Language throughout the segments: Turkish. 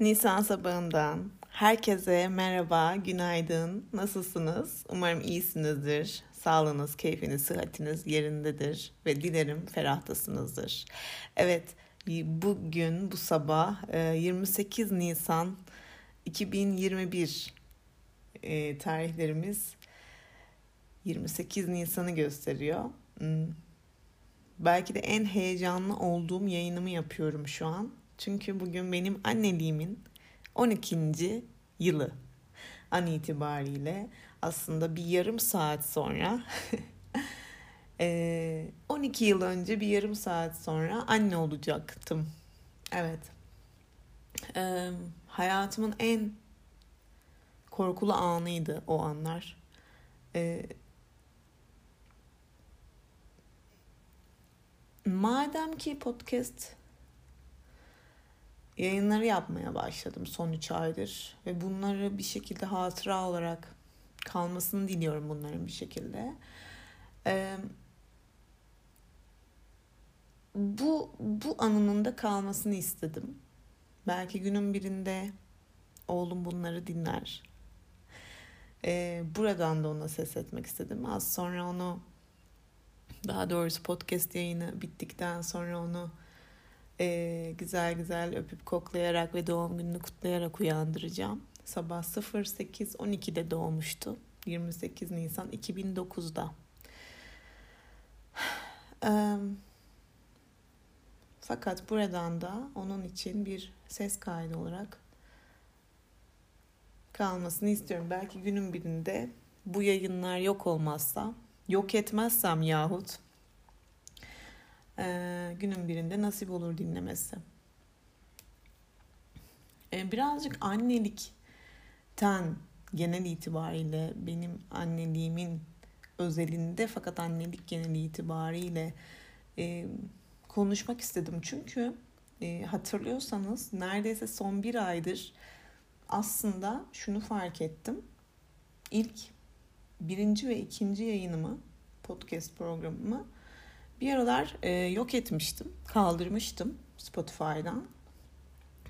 Nisan sabahından herkese merhaba, günaydın. Nasılsınız? Umarım iyisinizdir. Sağlığınız, keyfiniz, sıhhatiniz yerindedir ve dilerim ferahtasınızdır. Evet, bugün bu sabah e, 28 Nisan 2021 e, tarihlerimiz 28 Nisan'ı gösteriyor. Hmm. Belki de en heyecanlı olduğum yayınımı yapıyorum şu an. Çünkü bugün benim anneliğimin 12. yılı an itibariyle aslında bir yarım saat sonra 12 yıl önce bir yarım saat sonra anne olacaktım. Evet. Hayatımın en korkulu anıydı o anlar. Madem ki podcast yayınları yapmaya başladım son 3 aydır ve bunları bir şekilde hatıra olarak kalmasını diliyorum bunların bir şekilde. Ee, bu bu anının da kalmasını istedim. Belki günün birinde oğlum bunları dinler. Ee, buradan da ona ses etmek istedim. Az sonra onu daha doğrusu podcast yayını bittikten sonra onu e, güzel güzel öpüp koklayarak ve doğum gününü kutlayarak uyandıracağım. Sabah 08.12'de doğmuştu. 28 Nisan 2009'da. E, fakat buradan da onun için bir ses kaydı olarak kalmasını istiyorum. Belki günün birinde bu yayınlar yok olmazsa, yok etmezsem yahut e, günün birinde nasip olur dinlemesi. E, birazcık annelikten genel itibariyle benim anneliğimin özelinde fakat annelik genel itibariyle e, konuşmak istedim. Çünkü e, hatırlıyorsanız neredeyse son bir aydır aslında şunu fark ettim. İlk birinci ve ikinci yayınımı, podcast programımı bir aralar e, yok etmiştim, kaldırmıştım Spotify'dan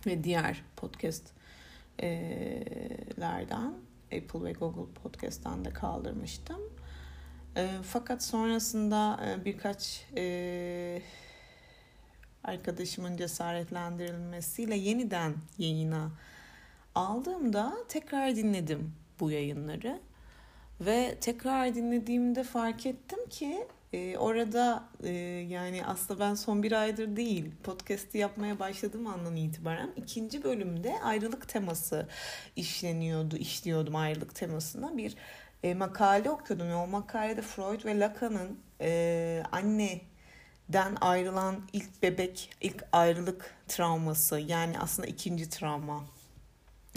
ve diğer podcastlerden, Apple ve Google Podcast'tan da kaldırmıştım. E, fakat sonrasında e, birkaç e, arkadaşımın cesaretlendirilmesiyle yeniden yayına aldığımda tekrar dinledim bu yayınları. Ve tekrar dinlediğimde fark ettim ki e, orada e, yani aslında ben son bir aydır değil podcast'i yapmaya başladığım andan itibaren ikinci bölümde ayrılık teması işleniyordu, işliyordum ayrılık temasına bir e, makale okuyordum ve o makalede Freud ve Lacan'ın e, anneden ayrılan ilk bebek, ilk ayrılık travması yani aslında ikinci travma.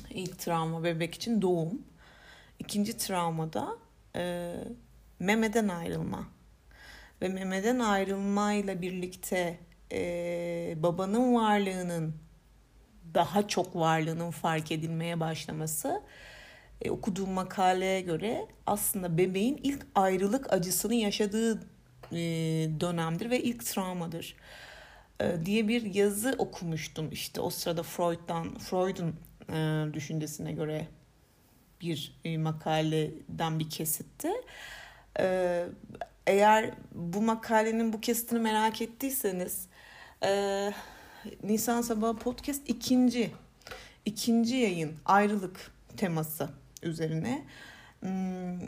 İlk travma bebek için doğum. İkinci travmada e, memeden ayrılma ve memeden ayrılmayla birlikte e, babanın varlığının daha çok varlığının fark edilmeye başlaması e, okuduğum makaleye göre aslında bebeğin ilk ayrılık acısını yaşadığı e, dönemdir ve ilk travmadır e, diye bir yazı okumuştum işte o sırada Freud'dan Freud'un e, düşüncesine göre bir e, makaleden bir kesitti. E, eğer bu makalenin bu kesitini merak ettiyseniz e, Nisan Sabahı Podcast ikinci ikinci yayın ayrılık teması üzerine hmm,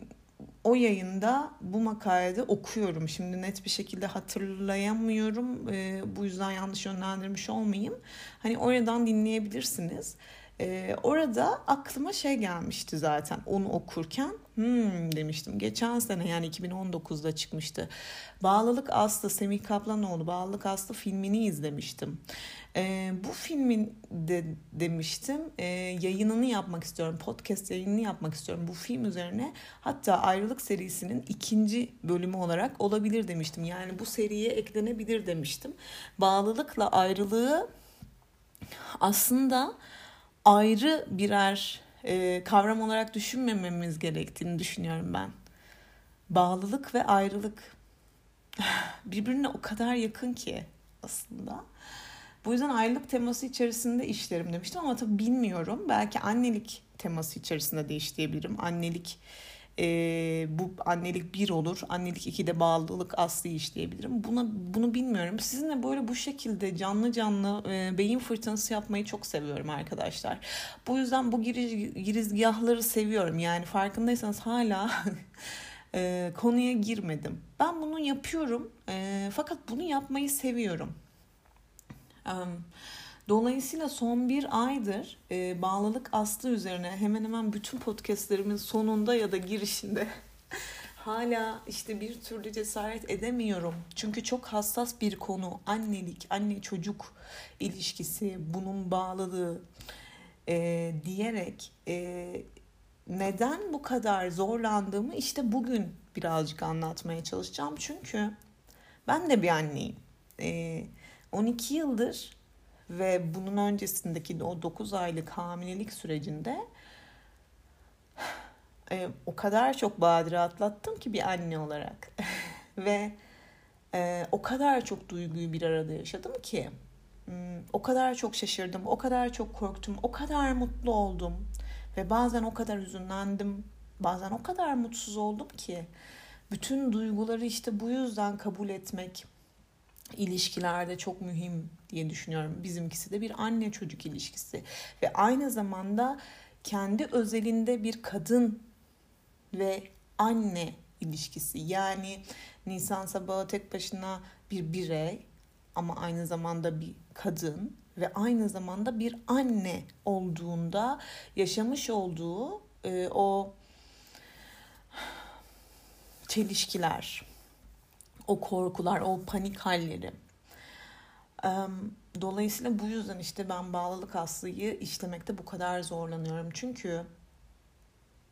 o yayında bu makalede okuyorum. Şimdi net bir şekilde hatırlayamıyorum. E, bu yüzden yanlış yönlendirmiş olmayayım. Hani oradan dinleyebilirsiniz. Ee, orada aklıma şey gelmişti zaten onu okurken. Hmm demiştim. Geçen sene yani 2019'da çıkmıştı. Bağlılık Aslı Semih Kaplanoğlu Bağlılık Aslı filmini izlemiştim. Ee, bu filmin de demiştim e, yayınını yapmak istiyorum. Podcast yayınını yapmak istiyorum bu film üzerine. Hatta Ayrılık serisinin ikinci bölümü olarak olabilir demiştim. Yani bu seriye eklenebilir demiştim. Bağlılıkla ayrılığı aslında ayrı birer e, kavram olarak düşünmememiz gerektiğini düşünüyorum ben. Bağlılık ve ayrılık birbirine o kadar yakın ki aslında. Bu yüzden ayrılık teması içerisinde işlerim demiştim ama tabii bilmiyorum. Belki annelik teması içerisinde de işleyebilirim. Annelik e, bu annelik bir olur. Annelik iki de bağlılık aslı işleyebilirim. Buna bunu bilmiyorum. Sizinle böyle bu şekilde canlı canlı e, beyin fırtınası yapmayı çok seviyorum arkadaşlar. Bu yüzden bu giriz, girizgahları seviyorum. Yani farkındaysanız hala e, konuya girmedim. Ben bunu yapıyorum. E, fakat bunu yapmayı seviyorum. Dolayısıyla son bir aydır e, bağlılık aslı üzerine hemen hemen bütün podcastlerimin sonunda ya da girişinde hala işte bir türlü cesaret edemiyorum. Çünkü çok hassas bir konu annelik, anne çocuk ilişkisi, bunun bağlılığı e, diyerek e, neden bu kadar zorlandığımı işte bugün birazcık anlatmaya çalışacağım. Çünkü ben de bir anneyim. E, 12 yıldır ve bunun öncesindeki o 9 aylık hamilelik sürecinde e, o kadar çok badire atlattım ki bir anne olarak. ve e, o kadar çok duyguyu bir arada yaşadım ki hmm, o kadar çok şaşırdım, o kadar çok korktum, o kadar mutlu oldum ve bazen o kadar üzünlendim, bazen o kadar mutsuz oldum ki bütün duyguları işte bu yüzden kabul etmek, ilişkilerde çok mühim diye düşünüyorum. Bizimkisi de bir anne çocuk ilişkisi ve aynı zamanda kendi özelinde bir kadın ve anne ilişkisi. Yani Nisan Sabahı tek başına bir birey ama aynı zamanda bir kadın ve aynı zamanda bir anne olduğunda yaşamış olduğu e, o çelişkiler, o korkular, o panik halleri. Dolayısıyla bu yüzden işte ben bağlılık aslıyı işlemekte bu kadar zorlanıyorum. Çünkü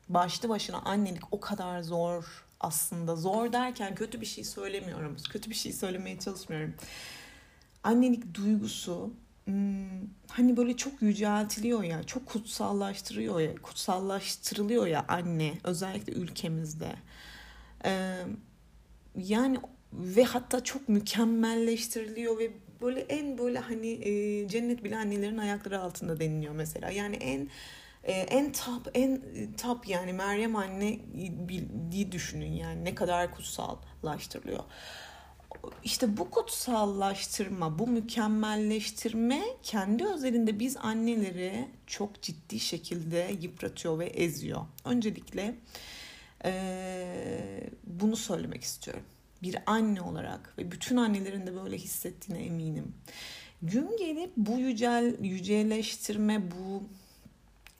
başlı başına annelik o kadar zor aslında. Zor derken kötü bir şey söylemiyorum. Kötü bir şey söylemeye çalışmıyorum. Annelik duygusu hani böyle çok yüceltiliyor ya, çok kutsallaştırıyor ya, kutsallaştırılıyor ya anne özellikle ülkemizde. Yani ve hatta çok mükemmelleştiriliyor ve böyle en böyle hani e, cennet bile annelerin ayakları altında deniliyor mesela. Yani en e, en top en top yani Meryem anne diye düşünün yani ne kadar kutsallaştırılıyor. İşte bu kutsallaştırma, bu mükemmelleştirme kendi özelinde biz anneleri çok ciddi şekilde yıpratıyor ve eziyor. Öncelikle e, bunu söylemek istiyorum bir anne olarak ve bütün annelerin de böyle hissettiğine eminim. Gün gelip bu yücel, yüceleştirme, bu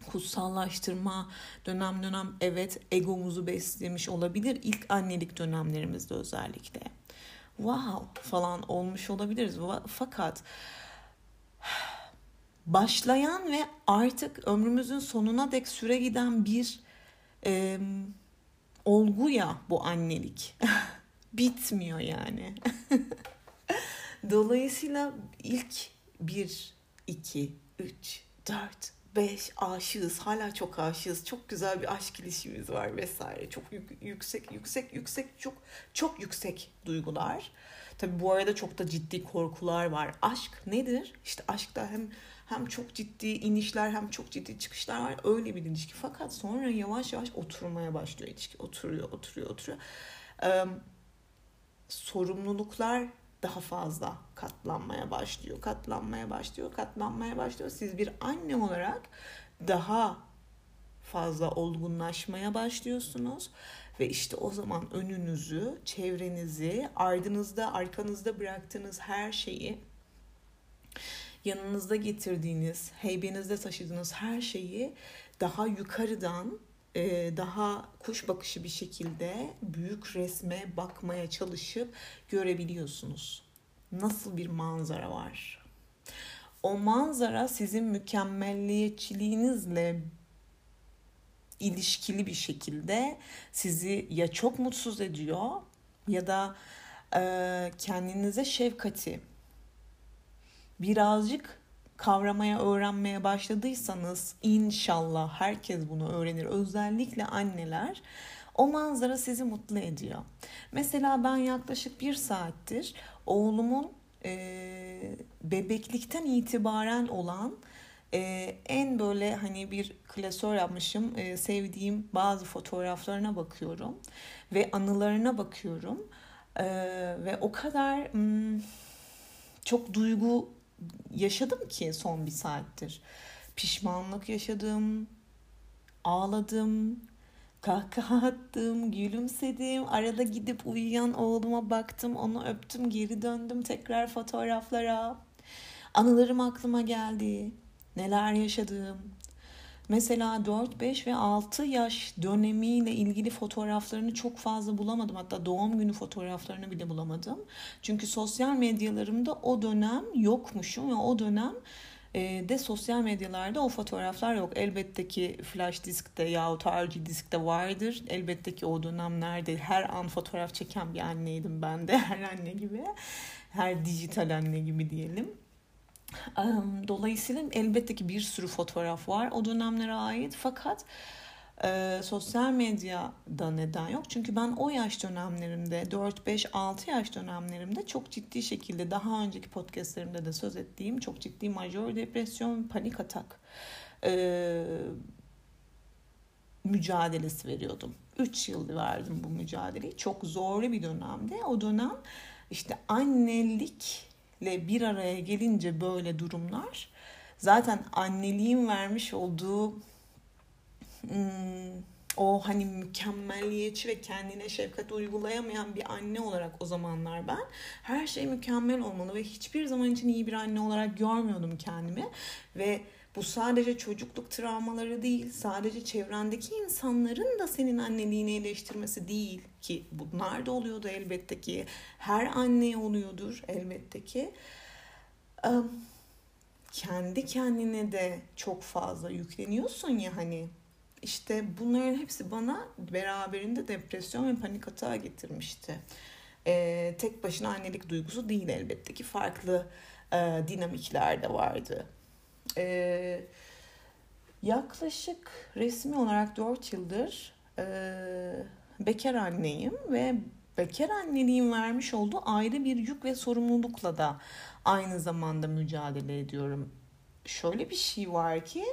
kutsallaştırma dönem dönem evet egomuzu beslemiş olabilir ilk annelik dönemlerimizde özellikle. Wow falan olmuş olabiliriz. Fakat başlayan ve artık ömrümüzün sonuna dek süre giden bir e, olgu ya bu annelik. bitmiyor yani. Dolayısıyla ilk bir, iki, üç, dört, beş aşığız. Hala çok aşığız. Çok güzel bir aşk ilişkimiz var vesaire. Çok yüksek, yüksek, yüksek, çok çok yüksek duygular. Tabii bu arada çok da ciddi korkular var. Aşk nedir? İşte aşkta hem hem çok ciddi inişler hem çok ciddi çıkışlar var. Öyle bir ilişki. Fakat sonra yavaş yavaş oturmaya başlıyor ilişki. Oturuyor, oturuyor, oturuyor. Ee, sorumluluklar daha fazla katlanmaya başlıyor, katlanmaya başlıyor, katlanmaya başlıyor. Siz bir anne olarak daha fazla olgunlaşmaya başlıyorsunuz ve işte o zaman önünüzü, çevrenizi, ardınızda, arkanızda bıraktığınız her şeyi yanınızda getirdiğiniz, heybenizde taşıdığınız her şeyi daha yukarıdan daha kuş bakışı bir şekilde büyük resme bakmaya çalışıp görebiliyorsunuz. Nasıl bir manzara var? O manzara sizin mükemmelliyetçiliğinizle ilişkili bir şekilde sizi ya çok mutsuz ediyor ya da e, kendinize şefkati birazcık kavramaya, öğrenmeye başladıysanız inşallah herkes bunu öğrenir. Özellikle anneler o manzara sizi mutlu ediyor. Mesela ben yaklaşık bir saattir oğlumun e, bebeklikten itibaren olan e, en böyle hani bir klasör yapmışım e, sevdiğim bazı fotoğraflarına bakıyorum ve anılarına bakıyorum e, ve o kadar hmm, çok duygu yaşadım ki son bir saattir. Pişmanlık yaşadım, ağladım, kahkaha attım, gülümsedim. Arada gidip uyuyan oğluma baktım, onu öptüm, geri döndüm tekrar fotoğraflara. Anılarım aklıma geldi. Neler yaşadım. Mesela 4, 5 ve 6 yaş dönemiyle ilgili fotoğraflarını çok fazla bulamadım. Hatta doğum günü fotoğraflarını bile bulamadım. Çünkü sosyal medyalarımda o dönem yokmuşum ve o dönem e, de sosyal medyalarda o fotoğraflar yok. Elbette ki flash diskte yahut harici diskte vardır. Elbette ki o dönemlerde her an fotoğraf çeken bir anneydim ben de. Her anne gibi. Her dijital anne gibi diyelim. Dolayısıyla elbette ki bir sürü fotoğraf var o dönemlere ait fakat e, sosyal medyada neden yok? Çünkü ben o yaş dönemlerimde 4, 5, 6 yaş dönemlerimde çok ciddi şekilde daha önceki podcastlerimde de söz ettiğim çok ciddi majör depresyon, panik atak e, mücadelesi veriyordum. 3 yıl verdim bu mücadeleyi. Çok zorlu bir dönemde. O dönem işte annelik ile bir araya gelince böyle durumlar zaten anneliğin vermiş olduğu hmm, o hani mükemmelliyetçi ve kendine şefkat uygulayamayan bir anne olarak o zamanlar ben her şey mükemmel olmalı ve hiçbir zaman için iyi bir anne olarak görmüyordum kendimi. Ve bu sadece çocukluk travmaları değil, sadece çevrendeki insanların da senin anneliğini eleştirmesi değil ki bunlar da oluyordu elbette ki. Her anne oluyordur elbette ki. Kendi kendine de çok fazla yükleniyorsun ya hani. İşte bunların hepsi bana beraberinde depresyon ve panik atağı getirmişti. Ee, tek başına annelik duygusu değil elbette ki farklı e, dinamikler de vardı. Ee, yaklaşık resmi olarak 4 yıldır e, bekar anneyim ve bekar anneliğin vermiş olduğu ayrı bir yük ve sorumlulukla da aynı zamanda mücadele ediyorum. Şöyle bir şey var ki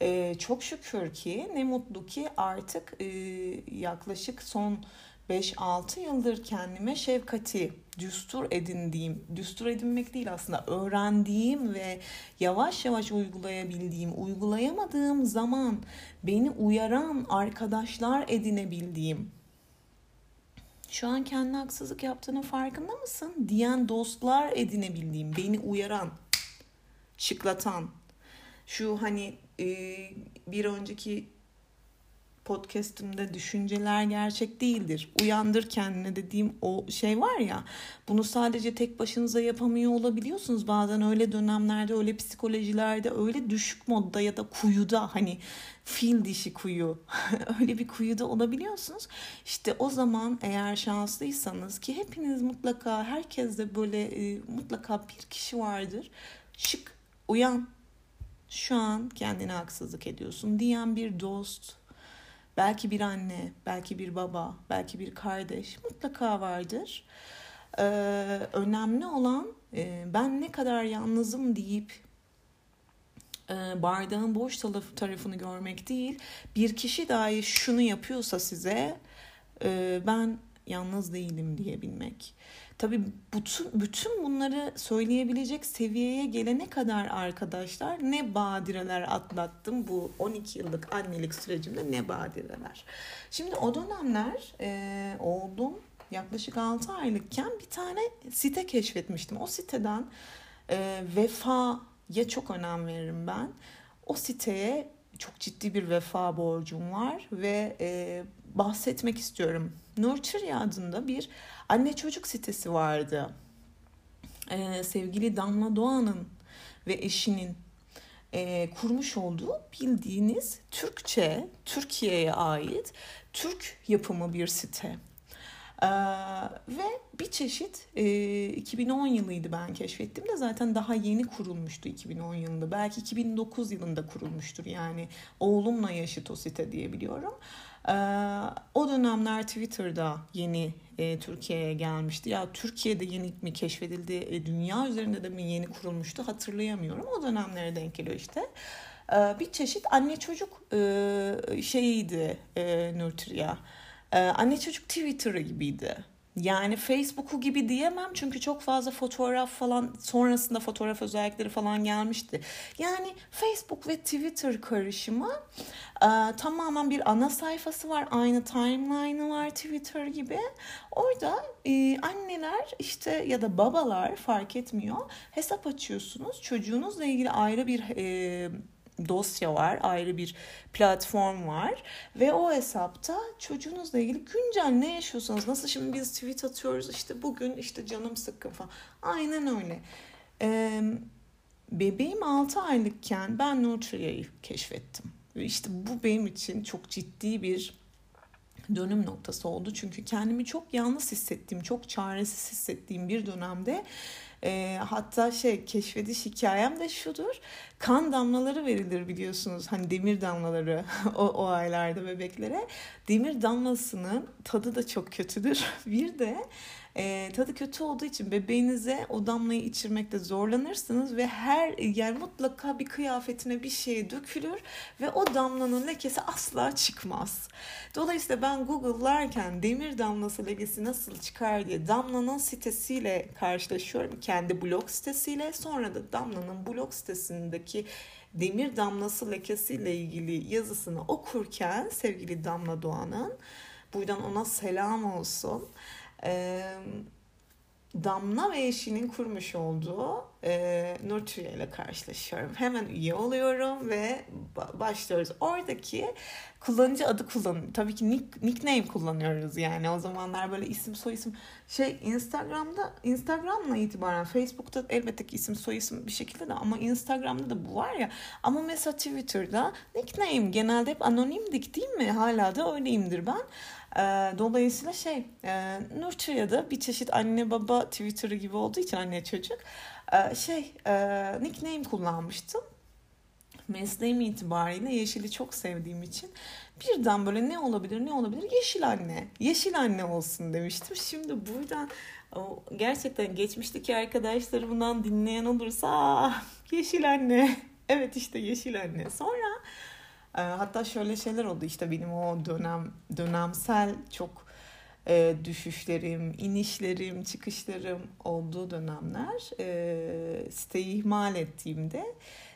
e, çok şükür ki ne mutlu ki artık e, yaklaşık son 5-6 yıldır kendime şefkati düstur edindiğim, düstur edinmek değil aslında öğrendiğim ve yavaş yavaş uygulayabildiğim, uygulayamadığım zaman beni uyaran arkadaşlar edinebildiğim, şu an kendi haksızlık yaptığının farkında mısın? Diyen dostlar edinebildiğim, beni uyaran, şıklatan, şu hani bir önceki podcast'imde düşünceler gerçek değildir. Uyandır kendine dediğim o şey var ya. Bunu sadece tek başınıza yapamıyor olabiliyorsunuz. Bazen öyle dönemlerde, öyle psikolojilerde, öyle düşük modda ya da kuyuda hani fil dişi kuyu öyle bir kuyuda olabiliyorsunuz. İşte o zaman eğer şanslıysanız ki hepiniz mutlaka herkes de böyle e, mutlaka bir kişi vardır. Şık uyan şu an kendine haksızlık ediyorsun diyen bir dost, belki bir anne, belki bir baba, belki bir kardeş mutlaka vardır. Ee, önemli olan e, ben ne kadar yalnızım deyip e, bardağın boş tarafını görmek değil. Bir kişi dahi şunu yapıyorsa size e, ben yalnız değilim diyebilmek. Tabii bütün, bütün bunları söyleyebilecek seviyeye gelene kadar arkadaşlar ne badireler atlattım bu 12 yıllık annelik sürecimde ne badireler. Şimdi o dönemler e, oldum yaklaşık 6 aylıkken bir tane site keşfetmiştim. O siteden E, vefaya çok önem veririm ben. O siteye çok ciddi bir vefa borcum var ve e, bahsetmek istiyorum. Nurtury adında bir anne çocuk sitesi vardı. E, sevgili Damla Doğan'ın ve eşinin e, kurmuş olduğu bildiğiniz Türkçe, Türkiye'ye ait Türk yapımı bir site. Ee, ve bir çeşit e, 2010 yılıydı ben keşfettim de zaten daha yeni kurulmuştu 2010 yılında. Belki 2009 yılında kurulmuştur yani oğlumla yaşıt o site diye biliyorum. Ee, o dönemler Twitter'da yeni e, Türkiye'ye gelmişti. Ya Türkiye'de yeni mi keşfedildi, e, dünya üzerinde de mi yeni kurulmuştu hatırlayamıyorum. O dönemlere denk geliyor işte. Ee, bir çeşit anne çocuk e, şeyiydi e, Nurtria. Ee, anne çocuk Twitter'ı gibiydi. Yani Facebook'u gibi diyemem çünkü çok fazla fotoğraf falan sonrasında fotoğraf özellikleri falan gelmişti. Yani Facebook ve Twitter karışımı e, tamamen bir ana sayfası var. Aynı timeline'ı var Twitter gibi. Orada e, anneler işte ya da babalar fark etmiyor. Hesap açıyorsunuz. Çocuğunuzla ilgili ayrı bir e, dosya var, ayrı bir platform var ve o hesapta çocuğunuzla ilgili güncel ne yaşıyorsanız nasıl şimdi biz tweet atıyoruz işte bugün işte canım sıkkın falan. Aynen öyle. Ee, bebeğim 6 aylıkken ben Nutria'yı keşfettim. Ve işte bu benim için çok ciddi bir dönüm noktası oldu. Çünkü kendimi çok yalnız hissettiğim, çok çaresiz hissettiğim bir dönemde e, hatta şey keşfediş hikayem de şudur. Kan damlaları verilir biliyorsunuz. Hani demir damlaları o, o aylarda bebeklere. Demir damlasının tadı da çok kötüdür. Bir de e, tadı kötü olduğu için bebeğinize o damlayı içirmekte zorlanırsınız ve her yani mutlaka bir kıyafetine bir şey dökülür ve o damlanın lekesi asla çıkmaz. Dolayısıyla ben Google'larken demir damlası lekesi nasıl çıkar diye Damla'nın sitesiyle karşılaşıyorum. Kendi blog sitesiyle sonra da Damla'nın blog sitesindeki demir damlası lekesiyle ilgili yazısını okurken sevgili Damla Doğan'ın buradan ona selam olsun e, Damla ve eşinin kurmuş olduğu e, Nurtüye ile karşılaşıyorum. Hemen üye oluyorum ve başlıyoruz. Oradaki kullanıcı adı kullan. Tabii ki nick, nickname kullanıyoruz yani. O zamanlar böyle isim soy isim şey Instagram'da Instagram'la itibaren Facebook'ta elbette ki isim soy isim bir şekilde de ama Instagram'da da bu var ya. Ama mesela Twitter'da nickname genelde hep anonimdik değil mi? Hala da öyleyimdir ben. E, dolayısıyla şey e, Nurçaya'da bir çeşit anne baba Twitter'ı gibi olduğu için anne çocuk e, şey e, nickname kullanmıştım. Mesleğim itibariyle yeşili çok sevdiğim için birden böyle ne olabilir ne olabilir yeşil anne yeşil anne olsun demiştim. Şimdi buradan gerçekten geçmişteki arkadaşlarımdan dinleyen olursa ah, yeşil anne evet işte yeşil anne sonra e, hatta şöyle şeyler oldu işte benim o dönem dönemsel çok e, düşüşlerim, inişlerim, çıkışlarım olduğu dönemler e, siteyi ihmal ettiğimde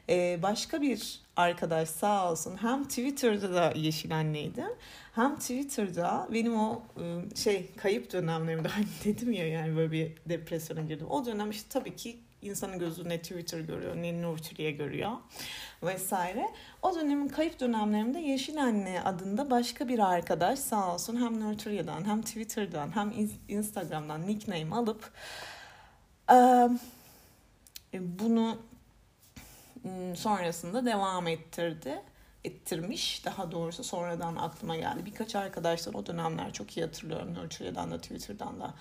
e, başka bir arkadaş sağ olsun hem Twitter'da da Yeşil Anneydim hem Twitter'da benim o e, şey kayıp dönemlerimde hani dedim ya yani böyle bir depresyona girdim. O dönem işte tabii ki insanın gözü ne Twitter görüyor ne Nurturi'ye görüyor vesaire. O dönemin kayıp dönemlerimde Yeşil Anne adında başka bir arkadaş sağ olsun hem Nurturia'dan hem Twitter'dan hem Instagram'dan nickname alıp bunu sonrasında devam ettirdi ettirmiş. Daha doğrusu sonradan aklıma geldi. Birkaç arkadaşlar o dönemler çok iyi hatırlıyorum. Nurturia'dan da Twitter'dan da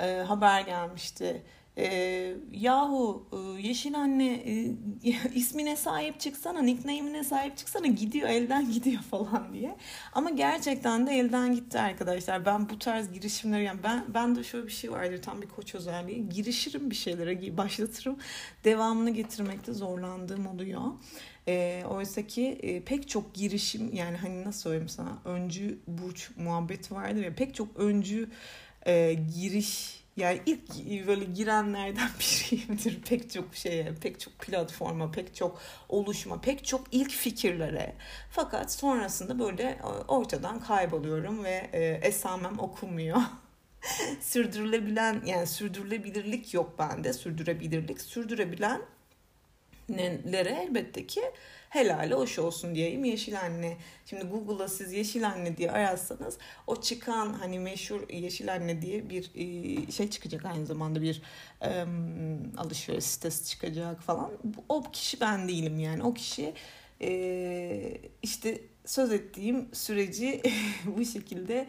e, haber gelmişti e, yahu Yeşil Anne e, ismine sahip çıksana, nickname'ine sahip çıksana gidiyor elden gidiyor falan diye. Ama gerçekten de elden gitti arkadaşlar. Ben bu tarz girişimleri yani ben ben de şöyle bir şey vardır tam bir koç özelliği. Girişirim bir şeylere, başlatırım. Devamını getirmekte zorlandığım oluyor. E, Oysa ki e, pek çok girişim yani hani nasıl söyleyeyim sana öncü burç muhabbeti vardır ya pek çok öncü e, giriş yani ilk böyle girenlerden biriyimdir pek çok şeye, pek çok platforma, pek çok oluşma, pek çok ilk fikirlere. Fakat sonrasında böyle e, ortadan kayboluyorum ve e, esamem okunmuyor. sürdürülebilen yani sürdürülebilirlik yok bende. Sürdürebilirlik, sürdürebilen nelere elbette ki helali hoş olsun diyeyim yeşil anne. Şimdi Google'a siz yeşil anne diye ararsanız o çıkan hani meşhur yeşil anne diye bir e, şey çıkacak aynı zamanda bir um, alışveriş sitesi çıkacak falan. O kişi ben değilim yani o kişi e, işte söz ettiğim süreci bu şekilde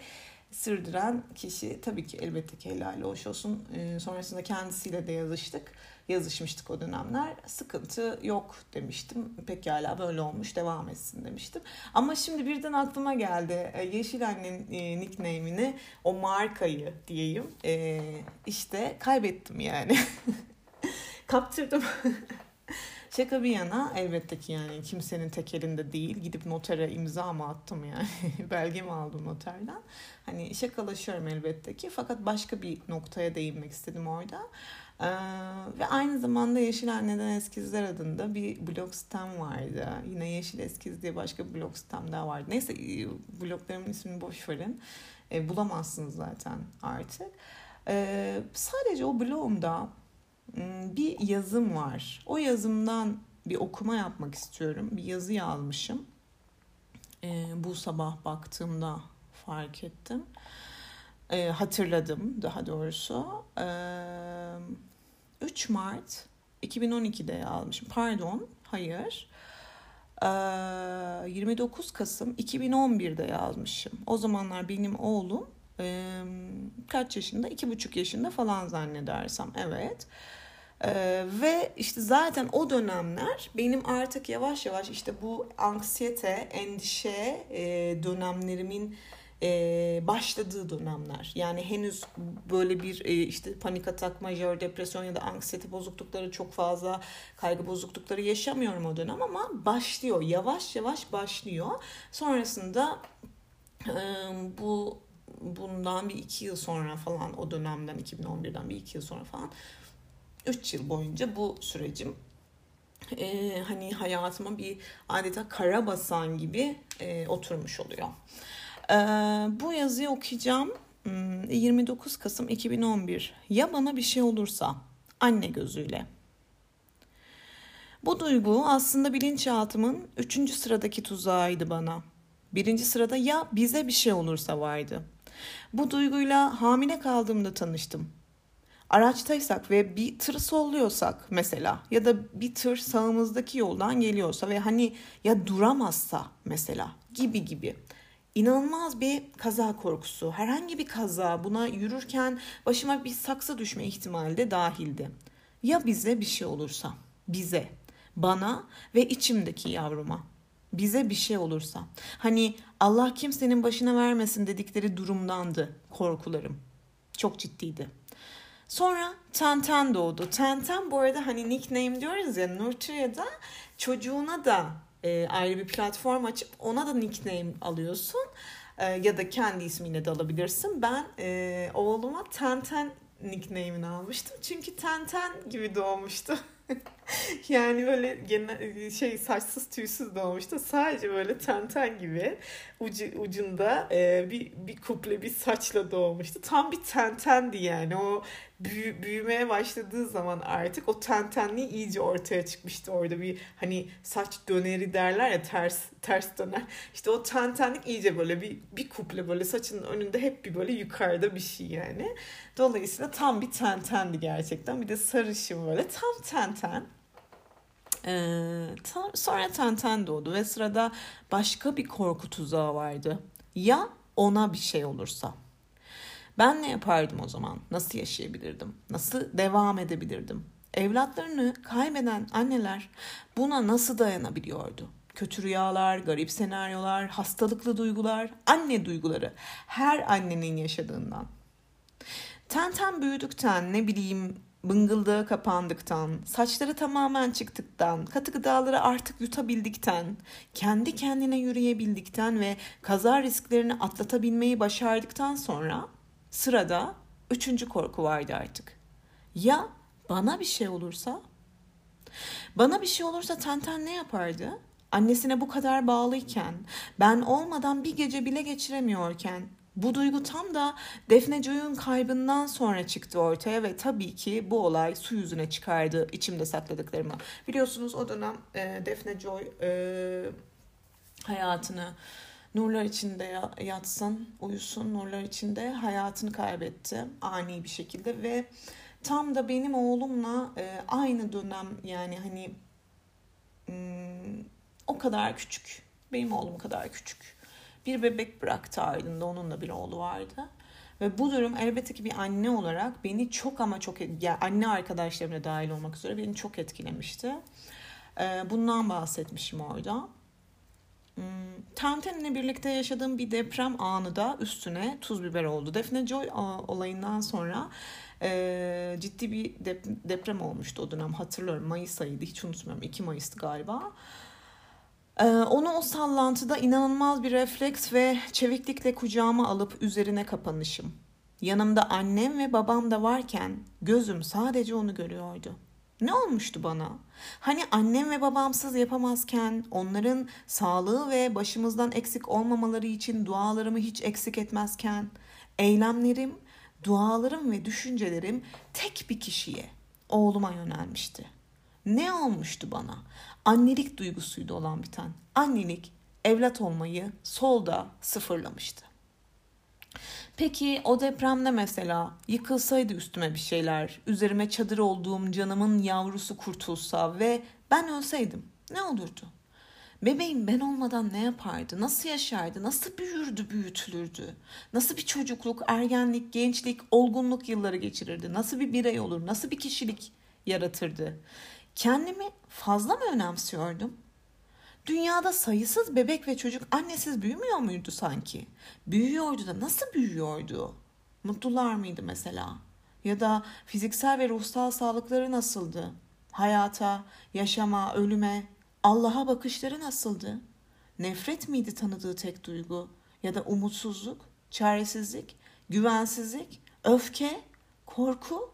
sürdüren kişi tabii ki elbette ki helali hoş olsun. E, sonrasında kendisiyle de yazıştık yazışmıştık o dönemler. Sıkıntı yok demiştim. Pekala böyle olmuş devam etsin demiştim. Ama şimdi birden aklıma geldi. E, Yeşil Anne'nin e, nickname'ini o markayı diyeyim. E, işte kaybettim yani. Kaptırdım. Şaka bir yana elbette ki yani kimsenin tek elinde değil. Gidip notere imza mı attım yani. Belgemi aldım noterden. Hani şakalaşıyorum elbette ki. Fakat başka bir noktaya değinmek istedim orada. Ee, ve aynı zamanda Yeşil Anne'den Eskizler adında bir blog sitem vardı. Yine Yeşil Eskiz diye başka bir blog sitem daha vardı. Neyse e, bloglarımın ismini boş verin. E, bulamazsınız zaten artık. E, sadece o blogumda bir yazım var. O yazımdan bir okuma yapmak istiyorum. Bir yazı yazmışım. E, bu sabah baktığımda fark ettim. E, hatırladım daha doğrusu. E, 3 Mart 2012'de yazmışım. Pardon, hayır. Ee, 29 Kasım 2011'de yazmışım. O zamanlar benim oğlum kaç yaşında? iki buçuk yaşında falan zannedersem. Evet. Ee, ve işte zaten o dönemler benim artık yavaş yavaş işte bu anksiyete, endişe e, dönemlerimin e, başladığı dönemler. Yani henüz böyle bir e, işte panik atak, majör depresyon ya da anksiyete bozuklukları çok fazla kaygı bozuklukları yaşamıyorum o dönem ama başlıyor. Yavaş yavaş başlıyor. Sonrasında e, bu bundan bir iki yıl sonra falan o dönemden 2011'den bir iki yıl sonra falan 3 yıl boyunca bu sürecim e, hani hayatıma bir adeta kara basan gibi e, oturmuş oluyor. Ee, bu yazıyı okuyacağım. 29 hmm, Kasım 2011. Ya bana bir şey olursa anne gözüyle. Bu duygu aslında bilinçaltımın üçüncü sıradaki tuzağıydı bana. Birinci sırada ya bize bir şey olursa vardı. Bu duyguyla hamile kaldığımda tanıştım. Araçtaysak ve bir tır solluyorsak mesela ya da bir tır sağımızdaki yoldan geliyorsa ve hani ya duramazsa mesela gibi gibi inanılmaz bir kaza korkusu. Herhangi bir kaza buna yürürken başıma bir saksı düşme ihtimali de dahildi. Ya bize bir şey olursa? Bize, bana ve içimdeki yavruma. Bize bir şey olursa. Hani Allah kimsenin başına vermesin dedikleri durumdandı korkularım. Çok ciddiydi. Sonra Tenten doğdu. Tenten bu arada hani nickname diyoruz ya Nurturia'da çocuğuna da e, ayrı bir platform açıp ona da nickname alıyorsun. E, ya da kendi ismiyle de alabilirsin. Ben e, oğluma Tenten nickname'ini almıştım. Çünkü Tenten gibi doğmuştu. yani böyle gene şey saçsız tüysüz doğmuştu. Sadece böyle tenten gibi ucu, ucunda e, bir, bir kuple bir saçla doğmuştu. Tam bir tentendi yani. O büyü, büyümeye başladığı zaman artık o tentenliği iyice ortaya çıkmıştı. Orada bir hani saç döneri derler ya ters ters döner. İşte o tentenlik iyice böyle bir, bir kuple böyle saçının önünde hep bir böyle yukarıda bir şey yani. Dolayısıyla tam bir tentendi gerçekten. Bir de sarışın böyle tam tenten. Ee, ta, sonra Tenten doğdu ve sırada başka bir korku tuzağı vardı. Ya ona bir şey olursa? Ben ne yapardım o zaman? Nasıl yaşayabilirdim? Nasıl devam edebilirdim? Evlatlarını kaybeden anneler buna nasıl dayanabiliyordu? Kötü rüyalar, garip senaryolar, hastalıklı duygular, anne duyguları her annenin yaşadığından. Tenten büyüdükten ne bileyim bıngıldığı kapandıktan, saçları tamamen çıktıktan, katı gıdaları artık yutabildikten, kendi kendine yürüyebildikten ve kaza risklerini atlatabilmeyi başardıktan sonra sırada üçüncü korku vardı artık. Ya bana bir şey olursa? Bana bir şey olursa Tenten ne yapardı? Annesine bu kadar bağlıyken, ben olmadan bir gece bile geçiremiyorken Bu duygu tam da Defne Joy'un kaybından sonra çıktı ortaya ve tabii ki bu olay su yüzüne çıkardı içimde sakladıklarımı. Biliyorsunuz o dönem e, Defne Joy e, hayatını nurlar içinde yatsın, uyusun, nurlar içinde hayatını kaybetti ani bir şekilde ve tam da benim oğlumla e, aynı dönem yani hani hmm, o kadar küçük, benim oğlum kadar küçük bir bebek bıraktı ardında onunla bir oğlu vardı. Ve bu durum elbette ki bir anne olarak beni çok ama çok yani anne arkadaşlarım da dahil olmak üzere beni çok etkilemişti. Ee, bundan bahsetmişim orada. Hmm, Tanten'le birlikte yaşadığım bir deprem anı da üstüne tuz biber oldu. Defne Joy olayından sonra e, ciddi bir deprem olmuştu o dönem hatırlıyorum. Mayıs ayıydı hiç unutmuyorum 2 Mayıs'tı galiba. Ee, onu o sallantıda inanılmaz bir refleks ve çeviklikle kucağıma alıp üzerine kapanışım. Yanımda annem ve babam da varken gözüm sadece onu görüyordu. Ne olmuştu bana? Hani annem ve babamsız yapamazken, onların sağlığı ve başımızdan eksik olmamaları için dualarımı hiç eksik etmezken, eylemlerim, dualarım ve düşüncelerim tek bir kişiye, oğluma yönelmişti. Ne olmuştu bana? Annelik duygusuydu olan biten. Annelik evlat olmayı solda sıfırlamıştı. Peki o depremde mesela yıkılsaydı üstüme bir şeyler, üzerime çadır olduğum canımın yavrusu kurtulsa ve ben ölseydim ne olurdu? Bebeğim ben olmadan ne yapardı? Nasıl yaşardı? Nasıl büyürdü, büyütülürdü? Nasıl bir çocukluk, ergenlik, gençlik, olgunluk yılları geçirirdi? Nasıl bir birey olur? Nasıl bir kişilik yaratırdı? Kendimi fazla mı önemsiyordum? Dünyada sayısız bebek ve çocuk annesiz büyümüyor muydu sanki? Büyüyordu da nasıl büyüyordu? Mutlular mıydı mesela? Ya da fiziksel ve ruhsal sağlıkları nasıldı? Hayata, yaşama, ölüme, Allah'a bakışları nasıldı? Nefret miydi tanıdığı tek duygu? Ya da umutsuzluk, çaresizlik, güvensizlik, öfke, korku?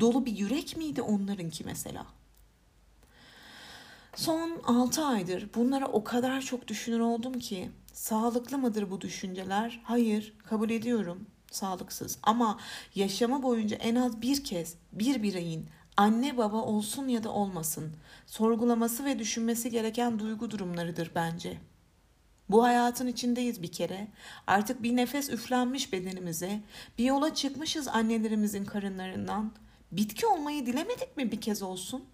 Dolu bir yürek miydi onlarınki mesela?'' Son 6 aydır bunlara o kadar çok düşünür oldum ki sağlıklı mıdır bu düşünceler? Hayır, kabul ediyorum. Sağlıksız. Ama yaşamı boyunca en az bir kez bir bireyin anne baba olsun ya da olmasın sorgulaması ve düşünmesi gereken duygu durumlarıdır bence. Bu hayatın içindeyiz bir kere. Artık bir nefes üflenmiş bedenimize, bir yola çıkmışız annelerimizin karınlarından. Bitki olmayı dilemedik mi bir kez olsun?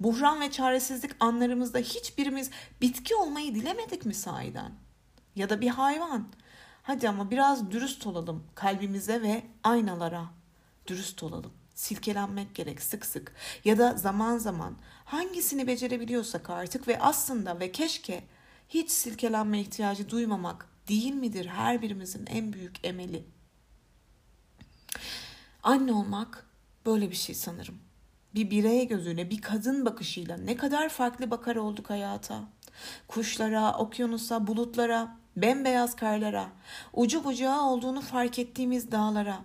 Buhran ve çaresizlik anlarımızda hiçbirimiz bitki olmayı dilemedik mi sahiden? Ya da bir hayvan. Hadi ama biraz dürüst olalım kalbimize ve aynalara. Dürüst olalım. Silkelenmek gerek sık sık ya da zaman zaman hangisini becerebiliyorsak artık ve aslında ve keşke hiç silkelenme ihtiyacı duymamak değil midir her birimizin en büyük emeli? Anne olmak böyle bir şey sanırım bir birey gözüyle, bir kadın bakışıyla ne kadar farklı bakar olduk hayata. Kuşlara, okyanusa, bulutlara, bembeyaz karlara, ucu bucağı olduğunu fark ettiğimiz dağlara.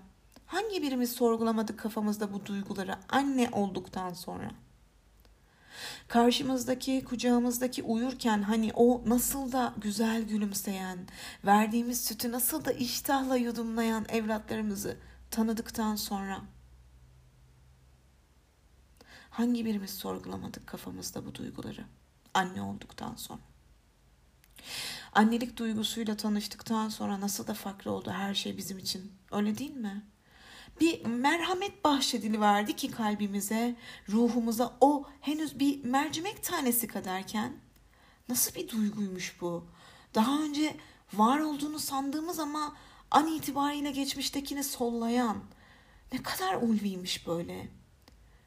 Hangi birimiz sorgulamadık kafamızda bu duyguları anne olduktan sonra? Karşımızdaki, kucağımızdaki uyurken hani o nasıl da güzel gülümseyen, verdiğimiz sütü nasıl da iştahla yudumlayan evlatlarımızı tanıdıktan sonra Hangi birimiz sorgulamadık kafamızda bu duyguları anne olduktan sonra? Annelik duygusuyla tanıştıktan sonra nasıl da farklı oldu her şey bizim için. Öyle değil mi? Bir merhamet bahşedili verdi ki kalbimize, ruhumuza o henüz bir mercimek tanesi kadarken nasıl bir duyguymuş bu? Daha önce var olduğunu sandığımız ama an itibariyle geçmiştekini sollayan ne kadar ulviymiş böyle.''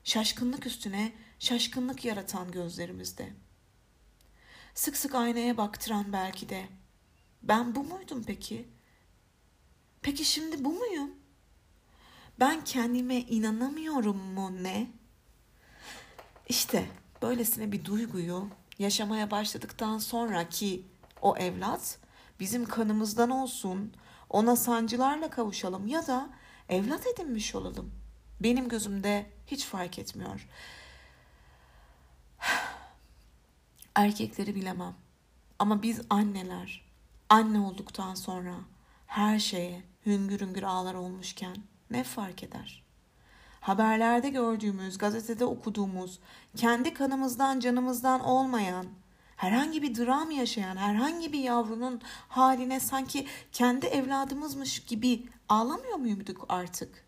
Şaşkınlık üstüne şaşkınlık yaratan gözlerimizde. Sık sık aynaya baktıran belki de. Ben bu muydum peki? Peki şimdi bu muyum? Ben kendime inanamıyorum mu ne? İşte böylesine bir duyguyu yaşamaya başladıktan sonra ki o evlat bizim kanımızdan olsun, ona sancılarla kavuşalım ya da evlat edinmiş olalım. Benim gözümde hiç fark etmiyor. Erkekleri bilemem. Ama biz anneler, anne olduktan sonra her şeye hüngür hüngür ağlar olmuşken ne fark eder? Haberlerde gördüğümüz, gazetede okuduğumuz, kendi kanımızdan canımızdan olmayan, herhangi bir dram yaşayan herhangi bir yavrunun haline sanki kendi evladımızmış gibi ağlamıyor muyduk artık?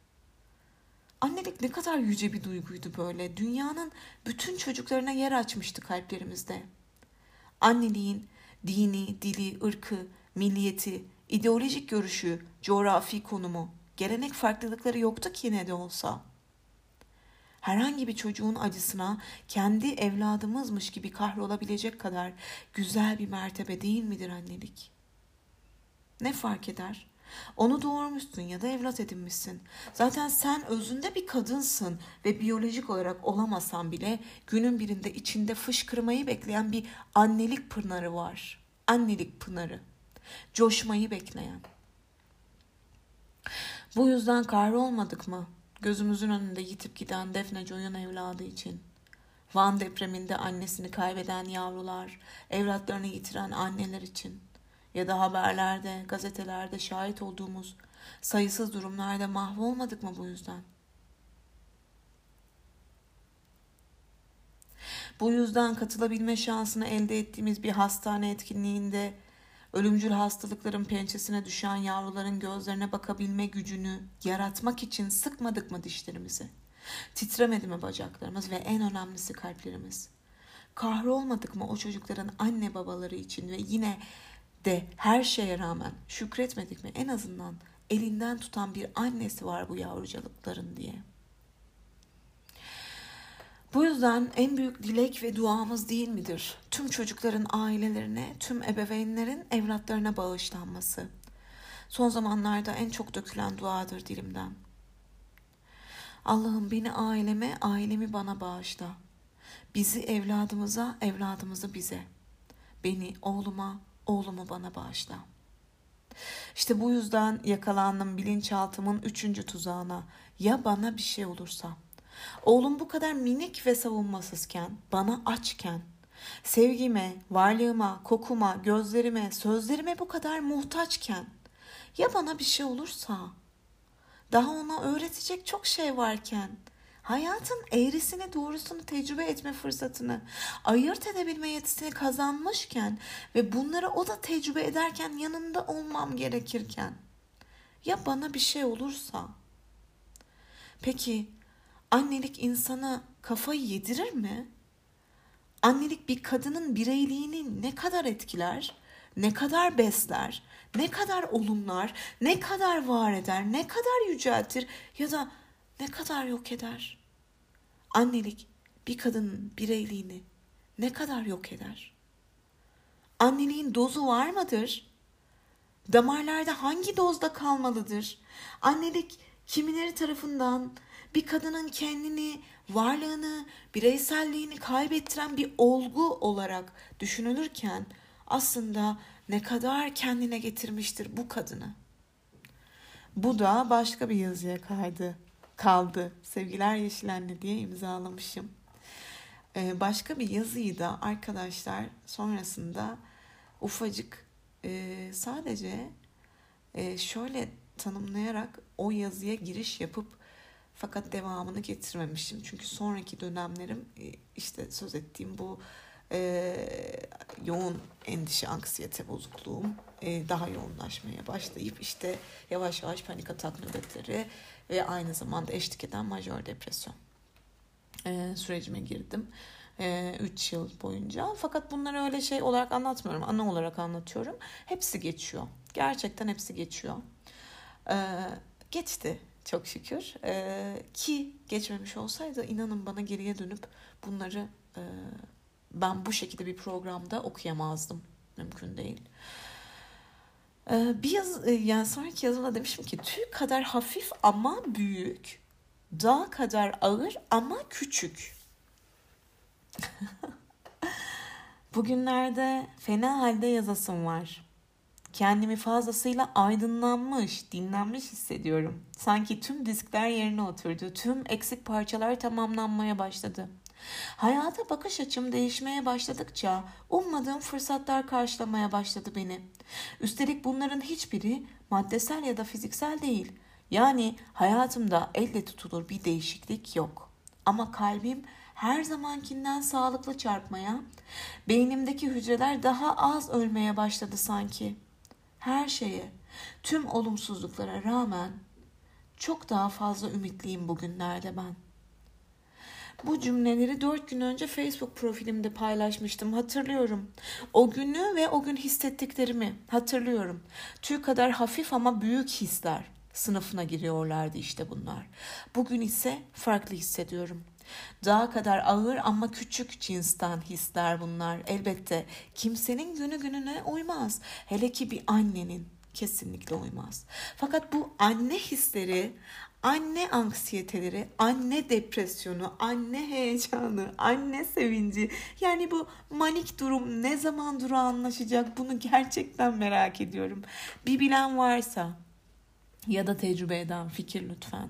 Annelik ne kadar yüce bir duyguydu böyle. Dünyanın bütün çocuklarına yer açmıştı kalplerimizde. Anneliğin dini, dili, ırkı, milliyeti, ideolojik görüşü, coğrafi konumu, gelenek farklılıkları yoktu ki ne de olsa. Herhangi bir çocuğun acısına kendi evladımızmış gibi kahrolabilecek kadar güzel bir mertebe değil midir annelik? Ne fark eder? Onu doğurmuşsun ya da evlat edinmişsin. Zaten sen özünde bir kadınsın ve biyolojik olarak olamasan bile günün birinde içinde fışkırmayı bekleyen bir annelik pınarı var. Annelik pınarı. Coşmayı bekleyen. Bu yüzden kahrolmadık mı? Gözümüzün önünde yitip giden Defne Joy'un evladı için. Van depreminde annesini kaybeden yavrular, evlatlarını yitiren anneler için ya da haberlerde, gazetelerde şahit olduğumuz sayısız durumlarda mahvolmadık mı bu yüzden? Bu yüzden katılabilme şansını elde ettiğimiz bir hastane etkinliğinde ölümcül hastalıkların pençesine düşen yavruların gözlerine bakabilme gücünü yaratmak için sıkmadık mı dişlerimizi? Titremedi mi bacaklarımız ve en önemlisi kalplerimiz? Kahrolmadık mı o çocukların anne babaları için ve yine de her şeye rağmen şükretmedik mi en azından elinden tutan bir annesi var bu yavrucalıkların diye. Bu yüzden en büyük dilek ve duamız değil midir? Tüm çocukların ailelerine, tüm ebeveynlerin evlatlarına bağışlanması. Son zamanlarda en çok dökülen duadır dilimden. Allah'ım beni aileme, ailemi bana bağışla. Bizi evladımıza, evladımızı bize. Beni oğluma, oğlumu bana bağışla. İşte bu yüzden yakalandım bilinçaltımın üçüncü tuzağına. Ya bana bir şey olursa? Oğlum bu kadar minik ve savunmasızken, bana açken, sevgime, varlığıma, kokuma, gözlerime, sözlerime bu kadar muhtaçken, ya bana bir şey olursa? Daha ona öğretecek çok şey varken, hayatın eğrisini doğrusunu tecrübe etme fırsatını, ayırt edebilme yetisini kazanmışken ve bunları o da tecrübe ederken yanında olmam gerekirken ya bana bir şey olursa? Peki annelik insana kafayı yedirir mi? Annelik bir kadının bireyliğini ne kadar etkiler, ne kadar besler, ne kadar olumlar, ne kadar var eder, ne kadar yüceltir ya da ne kadar yok eder? Annelik bir kadının bireyliğini ne kadar yok eder? Anneliğin dozu var mıdır? Damarlarda hangi dozda kalmalıdır? Annelik kimileri tarafından bir kadının kendini, varlığını, bireyselliğini kaybettiren bir olgu olarak düşünülürken aslında ne kadar kendine getirmiştir bu kadını. Bu da başka bir yazıya kaydı kaldı. Sevgiler Yeşil Anne diye imzalamışım. Ee, başka bir yazıyı da arkadaşlar sonrasında ufacık e, sadece e, şöyle tanımlayarak o yazıya giriş yapıp fakat devamını getirmemişim. Çünkü sonraki dönemlerim e, işte söz ettiğim bu yoğun endişe, anksiyete bozukluğum daha yoğunlaşmaya başlayıp işte yavaş yavaş panik atak nöbetleri ve aynı zamanda eşlik eden majör depresyon e, sürecime girdim. 3 e, yıl boyunca. Fakat bunları öyle şey olarak anlatmıyorum. Ana olarak anlatıyorum. Hepsi geçiyor. Gerçekten hepsi geçiyor. E, geçti çok şükür. E, ki geçmemiş olsaydı inanın bana geriye dönüp bunları e, ben bu şekilde bir programda okuyamazdım. Mümkün değil. Ee, bir yaz, e, yani sonraki yazımda demişim ki tüy kadar hafif ama büyük, dağ kadar ağır ama küçük. Bugünlerde fena halde yazasım var. Kendimi fazlasıyla aydınlanmış, dinlenmiş hissediyorum. Sanki tüm diskler yerine oturdu, tüm eksik parçalar tamamlanmaya başladı. Hayata bakış açım değişmeye başladıkça ummadığım fırsatlar karşılamaya başladı beni. Üstelik bunların hiçbiri maddesel ya da fiziksel değil. Yani hayatımda elle tutulur bir değişiklik yok. Ama kalbim her zamankinden sağlıklı çarpmaya, beynimdeki hücreler daha az ölmeye başladı sanki. Her şeye, tüm olumsuzluklara rağmen çok daha fazla ümitliyim bugünlerde ben. Bu cümleleri dört gün önce Facebook profilimde paylaşmıştım hatırlıyorum. O günü ve o gün hissettiklerimi hatırlıyorum. Tüy kadar hafif ama büyük hisler sınıfına giriyorlardı işte bunlar. Bugün ise farklı hissediyorum. Daha kadar ağır ama küçük cinsten hisler bunlar. Elbette kimsenin günü gününe uymaz. Hele ki bir annenin kesinlikle uymaz. Fakat bu anne hisleri, anne anksiyeteleri, anne depresyonu, anne heyecanı, anne sevinci yani bu manik durum ne zaman durağanlaşacak bunu gerçekten merak ediyorum. Bir bilen varsa ya da tecrübe eden fikir lütfen.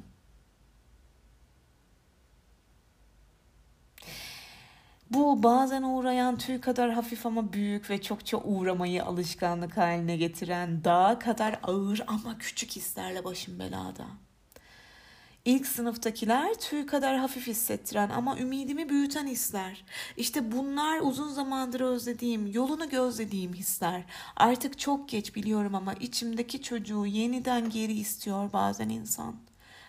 Bu bazen uğrayan tüy kadar hafif ama büyük ve çokça uğramayı alışkanlık haline getiren dağ kadar ağır ama küçük hislerle başım belada. İlk sınıftakiler tüy kadar hafif hissettiren ama ümidimi büyüten hisler. İşte bunlar uzun zamandır özlediğim, yolunu gözlediğim hisler. Artık çok geç biliyorum ama içimdeki çocuğu yeniden geri istiyor bazen insan.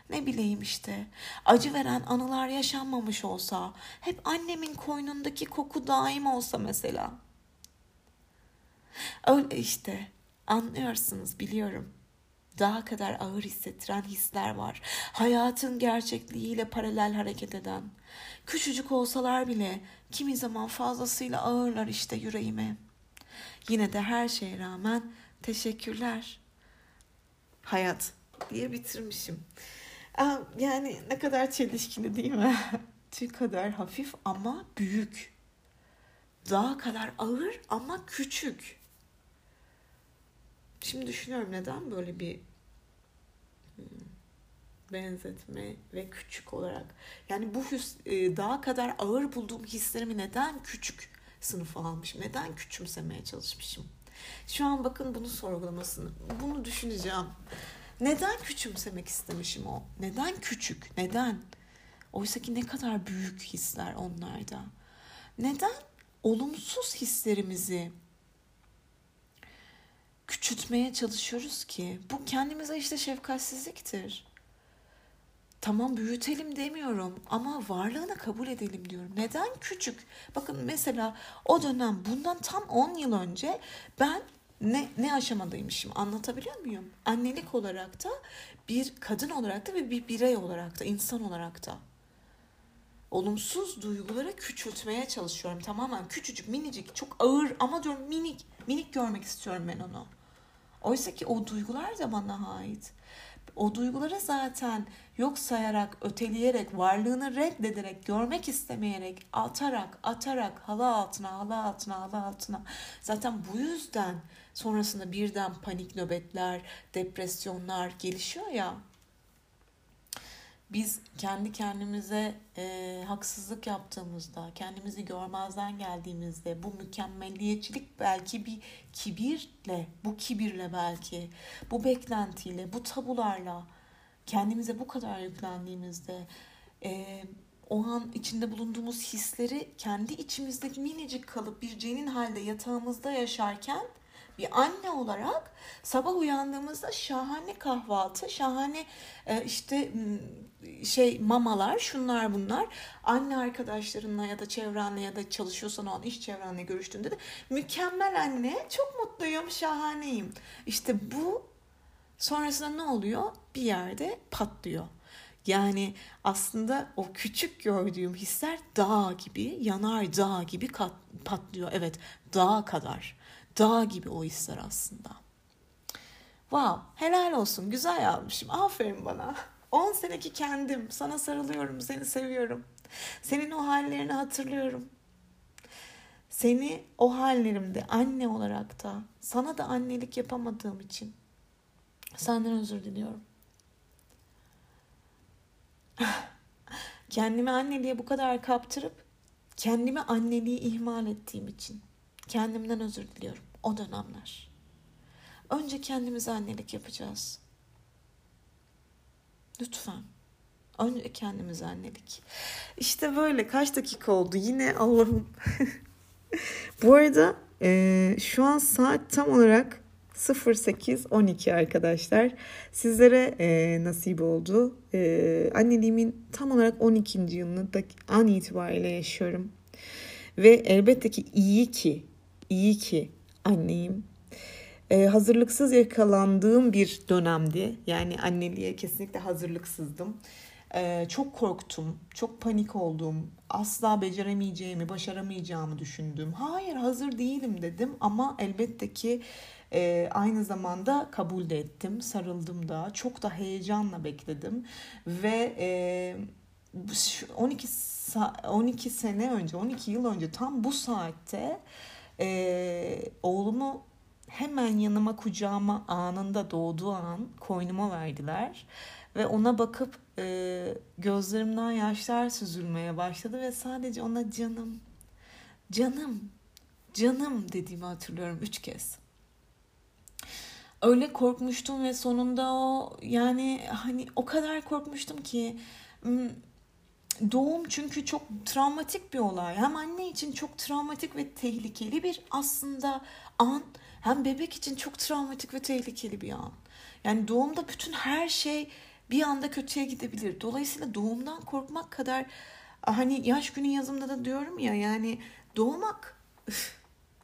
Ne bileyim işte acı veren anılar yaşanmamış olsa, hep annemin koynundaki koku daim olsa mesela. Öyle işte anlıyorsunuz biliyorum. Daha kadar ağır hissettiren hisler var. Hayatın gerçekliğiyle paralel hareket eden. Küçücük olsalar bile kimi zaman fazlasıyla ağırlar işte yüreğime. Yine de her şeye rağmen teşekkürler. Hayat diye bitirmişim. Yani ne kadar çelişkili değil mi? Tüy kadar hafif ama büyük. Dağ kadar ağır ama küçük. Şimdi düşünüyorum neden böyle bir benzetme ve küçük olarak. Yani bu his, e, daha kadar ağır bulduğum hislerimi neden küçük sınıfa almışım? Neden küçümsemeye çalışmışım? Şu an bakın bunu sorgulamasını, bunu düşüneceğim. Neden küçümsemek istemişim o? Neden küçük? Neden? Oysa ki ne kadar büyük hisler onlarda. Neden olumsuz hislerimizi küçültmeye çalışıyoruz ki? Bu kendimize işte şefkatsizliktir. Tamam büyütelim demiyorum ama varlığını kabul edelim diyorum. Neden küçük? Bakın mesela o dönem bundan tam 10 yıl önce ben ne ne aşamadaymışım anlatabiliyor muyum? Annelik olarak da bir kadın olarak da ve bir birey olarak da insan olarak da olumsuz duyguları küçültmeye çalışıyorum. Tamamen küçücük, minicik, çok ağır ama diyorum minik, minik görmek istiyorum ben onu. Oysa ki o duygular da bana ait. O duyguları zaten yok sayarak, öteleyerek, varlığını reddederek, görmek istemeyerek, atarak, atarak, halı altına, halı altına, halı altına. Zaten bu yüzden sonrasında birden panik nöbetler, depresyonlar gelişiyor ya. Biz kendi kendimize e, haksızlık yaptığımızda, kendimizi görmezden geldiğimizde, bu mükemmeliyetçilik belki bir kibirle, bu kibirle belki, bu beklentiyle, bu tabularla kendimize bu kadar yüklendiğimizde e, o an içinde bulunduğumuz hisleri kendi içimizde minicik kalıp bir cenin halde yatağımızda yaşarken bir anne olarak sabah uyandığımızda şahane kahvaltı, şahane e, işte şey mamalar, şunlar bunlar. Anne arkadaşlarınla ya da çevrenle ya da çalışıyorsan o an iş çevrenle görüştüğünde de mükemmel anne, çok mutluyum, şahaneyim. İşte bu sonrasında ne oluyor? Bir yerde patlıyor. Yani aslında o küçük gördüğüm hisler dağ gibi, yanar dağ gibi kat, patlıyor. Evet, dağ kadar. Dağ gibi o hisler aslında. Wow, helal olsun. Güzel yazmışım. Aferin bana. 10 seneki kendim. Sana sarılıyorum, seni seviyorum. Senin o hallerini hatırlıyorum. Seni o hallerimde anne olarak da sana da annelik yapamadığım için senden özür diliyorum. Kendimi anneliğe bu kadar kaptırıp kendimi anneliği ihmal ettiğim için kendimden özür diliyorum o dönemler. Önce kendimize annelik yapacağız. Lütfen. Önce kendimize annelik. İşte böyle kaç dakika oldu yine Allah'ım. Bu arada e, şu an saat tam olarak 08.12 arkadaşlar. Sizlere e, nasip oldu. E, anneliğimin tam olarak 12. yılını an itibariyle yaşıyorum. Ve elbette ki iyi ki, iyi ki anneyim. E, hazırlıksız yakalandığım bir dönemdi. Yani anneliğe kesinlikle hazırlıksızdım. Ee, çok korktum, çok panik oldum. Asla beceremeyeceğimi, başaramayacağımı düşündüm. Hayır hazır değilim dedim ama elbette ki e, aynı zamanda kabul de ettim, sarıldım da. Çok da heyecanla bekledim ve e, 12 12 sene önce, 12 yıl önce tam bu saatte e, oğlumu hemen yanıma kucağıma anında doğduğu an koynuma verdiler ve ona bakıp e, gözlerimden yaşlar süzülmeye başladı ve sadece ona canım, canım, canım dediğimi hatırlıyorum üç kez. Öyle korkmuştum ve sonunda o yani hani o kadar korkmuştum ki doğum çünkü çok travmatik bir olay. Hem anne için çok travmatik ve tehlikeli bir aslında an hem bebek için çok travmatik ve tehlikeli bir an. Yani doğumda bütün her şey bir anda kötüye gidebilir. Dolayısıyla doğumdan korkmak kadar hani yaş günü yazımda da diyorum ya yani doğmak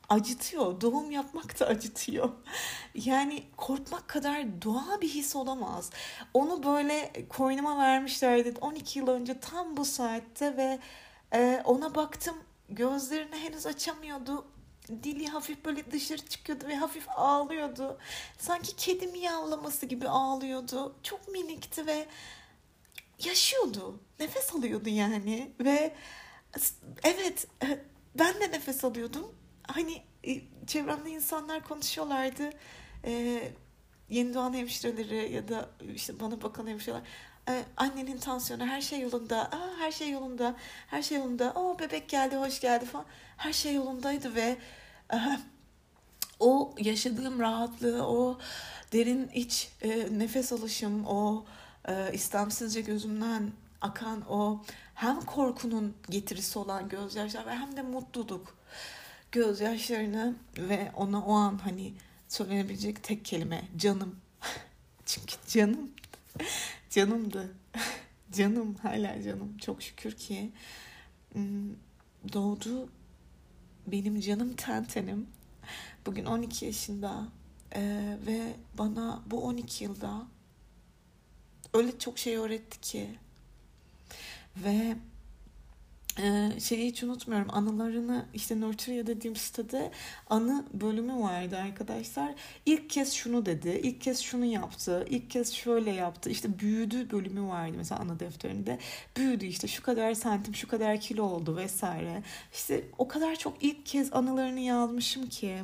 acıtıyor. Doğum yapmak da acıtıyor. Yani korkmak kadar doğal bir his olamaz. Onu böyle koynuma vermişlerdi 12 yıl önce tam bu saatte ve e, ona baktım gözlerini henüz açamıyordu dili hafif böyle dışarı çıkıyordu ve hafif ağlıyordu. Sanki kedi miyavlaması gibi ağlıyordu. Çok minikti ve yaşıyordu. Nefes alıyordu yani ve evet ben de nefes alıyordum. Hani e, çevremde insanlar konuşuyorlardı. Ee, yeni doğan hemşireleri ya da işte bana bakan hemşireler ee, annenin tansiyonu her şey yolunda. Aa, her şey yolunda. Her şey yolunda. O bebek geldi, hoş geldi falan. Her şey yolundaydı ve e, o yaşadığım rahatlığı, o derin iç e, nefes alışım, o e, istemsizce gözümden akan o hem korkunun getirisi olan gözyaşlar ve hem de mutluluk gözyaşlarını ve ona o an hani söylenebilecek tek kelime canım. Çünkü canım canımdı. canım hala canım. Çok şükür ki hmm, doğdu benim canım tentenim. Bugün 12 yaşında ee, ve bana bu 12 yılda öyle çok şey öğretti ki ve ee, şeyi hiç unutmuyorum anılarını işte Nurturia dediğim sitede anı bölümü vardı arkadaşlar. İlk kez şunu dedi, ilk kez şunu yaptı, ilk kez şöyle yaptı. İşte büyüdü bölümü vardı mesela anı defterinde. Büyüdü işte şu kadar santim, şu kadar kilo oldu vesaire. İşte o kadar çok ilk kez anılarını yazmışım ki.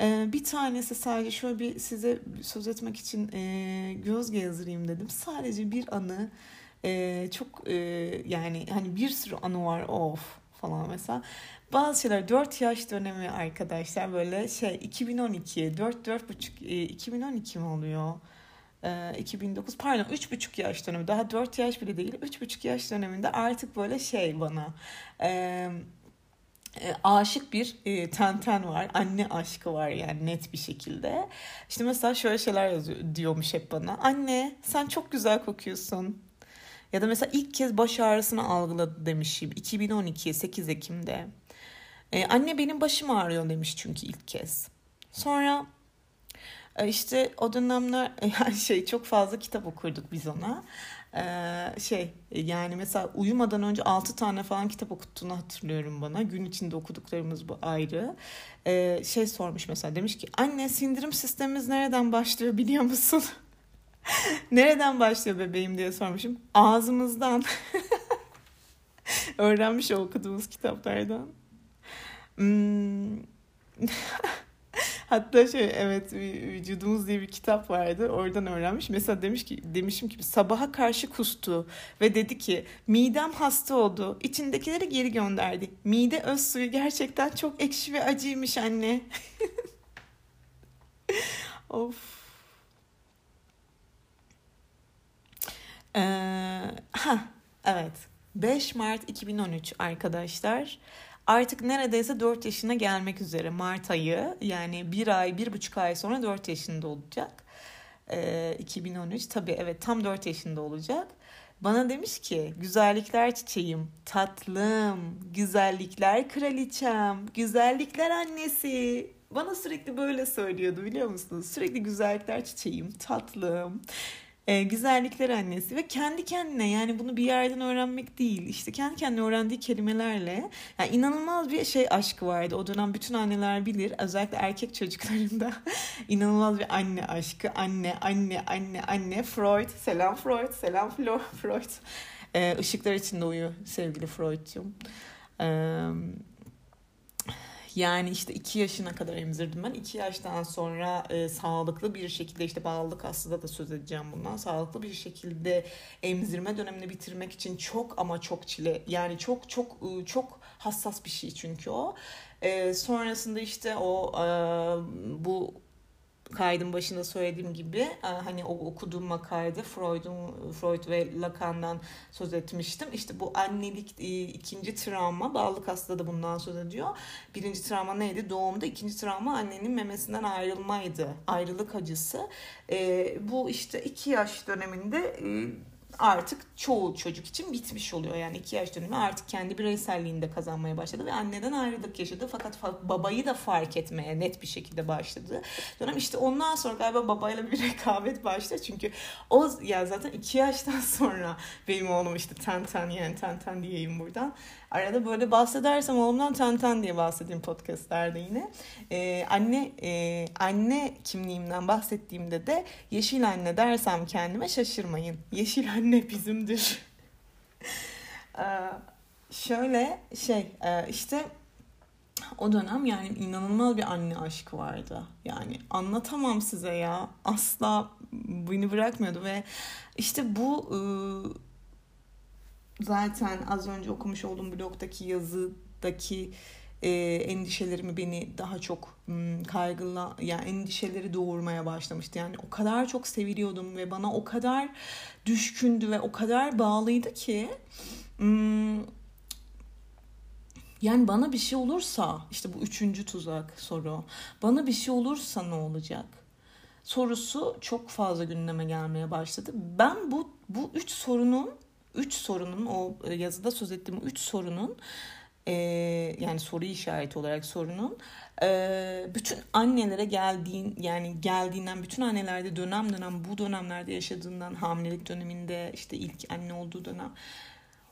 Ee, bir tanesi sadece şöyle bir size söz etmek için e, göz gezdireyim dedim. Sadece bir anı e, çok e, yani hani bir sürü anı var of falan mesela. Bazı şeyler 4 yaş dönemi arkadaşlar böyle şey 2012 4 4,5 e, 2012 mi oluyor? E, 2009 pardon 3,5 yaş dönemi daha 4 yaş bile değil 3,5 yaş döneminde artık böyle şey bana e, aşık bir e, tenten var. Anne aşkı var yani net bir şekilde. İşte mesela şöyle şeyler yazıyor diyormuş hep bana. Anne sen çok güzel kokuyorsun. Ya da mesela ilk kez baş ağrısını algıladı demişim 2012 8 Ekim'de. Ee, anne benim başım ağrıyor demiş çünkü ilk kez. Sonra e, işte o dönemler yani şey çok fazla kitap okurduk biz ona. Ee, şey yani mesela uyumadan önce 6 tane falan kitap okuttuğunu hatırlıyorum bana. Gün içinde okuduklarımız bu ayrı. Ee, şey sormuş mesela demiş ki anne sindirim sistemimiz nereden başlıyor biliyor musun? Nereden başlıyor bebeğim diye sormuşum. Ağzımızdan. Öğrenmiş okuduğumuz kitaplardan. Hmm. Hatta şey evet vücudumuz diye bir kitap vardı. Oradan öğrenmiş. Mesela demiş ki demişim ki sabaha karşı kustu ve dedi ki midem hasta oldu. İçindekileri geri gönderdi. Mide öz suyu gerçekten çok ekşi ve acıymış anne. of. Ee, ha evet. 5 Mart 2013 arkadaşlar. Artık neredeyse 4 yaşına gelmek üzere Mart ayı. Yani bir ay, bir buçuk ay sonra 4 yaşında olacak. Ee, 2013 tabii evet tam 4 yaşında olacak. Bana demiş ki güzellikler çiçeğim, tatlım, güzellikler kraliçem, güzellikler annesi. Bana sürekli böyle söylüyordu biliyor musunuz? Sürekli güzellikler çiçeğim, tatlım e, güzellikler annesi ve kendi kendine yani bunu bir yerden öğrenmek değil işte kendi kendine öğrendiği kelimelerle yani inanılmaz bir şey aşkı vardı. O dönem bütün anneler bilir özellikle erkek çocuklarında inanılmaz bir anne aşkı. Anne anne anne anne. Freud selam Freud selam Freud. E, ışıklar içinde uyu sevgili Freud'cum. E, yani işte iki yaşına kadar emzirdim ben. iki yaştan sonra e, sağlıklı bir şekilde işte bağlılık aslında da söz edeceğim bundan. Sağlıklı bir şekilde emzirme dönemini bitirmek için çok ama çok çile. Yani çok çok e, çok hassas bir şey çünkü o. E, sonrasında işte o e, bu kaydın başında söylediğim gibi e, hani o okuduğum makalede Freud'un Freud ve Lacan'dan söz etmiştim. İşte bu annelik e, ikinci travma, bağlılık hasta da bundan söz ediyor. Birinci travma neydi? Doğumda. ikinci travma annenin memesinden ayrılmaydı. Ayrılık acısı. E, bu işte iki yaş döneminde artık çoğu çocuk için bitmiş oluyor. Yani iki yaş dönemi artık kendi bireyselliğini de kazanmaya başladı ve anneden ayrılık yaşadı. Fakat babayı da fark etmeye net bir şekilde başladı. Dönem işte ondan sonra galiba babayla bir rekabet başladı. Çünkü o ya zaten iki yaştan sonra benim oğlum işte ten ten yani ten ten diyeyim buradan. Arada böyle bahsedersem oğlumdan ten ten diye bahsedeyim podcastlerde yine. Ee, anne e, anne kimliğimden bahsettiğimde de yeşil anne dersem kendime şaşırmayın. Yeşil anne bizimdir. ee, şöyle şey e, işte o dönem yani inanılmaz bir anne aşkı vardı. Yani anlatamam size ya. Asla beni bırakmıyordu ve işte bu ıı, zaten az önce okumuş olduğum blogdaki yazıdaki e, endişelerimi beni daha çok m, kaygıla yani endişeleri doğurmaya başlamıştı. Yani o kadar çok seviliyordum ve bana o kadar düşkündü ve o kadar bağlıydı ki m, yani bana bir şey olursa işte bu üçüncü tuzak soru. Bana bir şey olursa ne olacak? Sorusu çok fazla gündeme gelmeye başladı. Ben bu bu üç sorunun üç sorunun o e, yazıda söz ettiğim üç sorunun e, yani soru işareti olarak sorunun e, bütün annelere geldiğin yani geldiğinden bütün annelerde dönem dönem bu dönemlerde yaşadığından hamilelik döneminde işte ilk anne olduğu dönem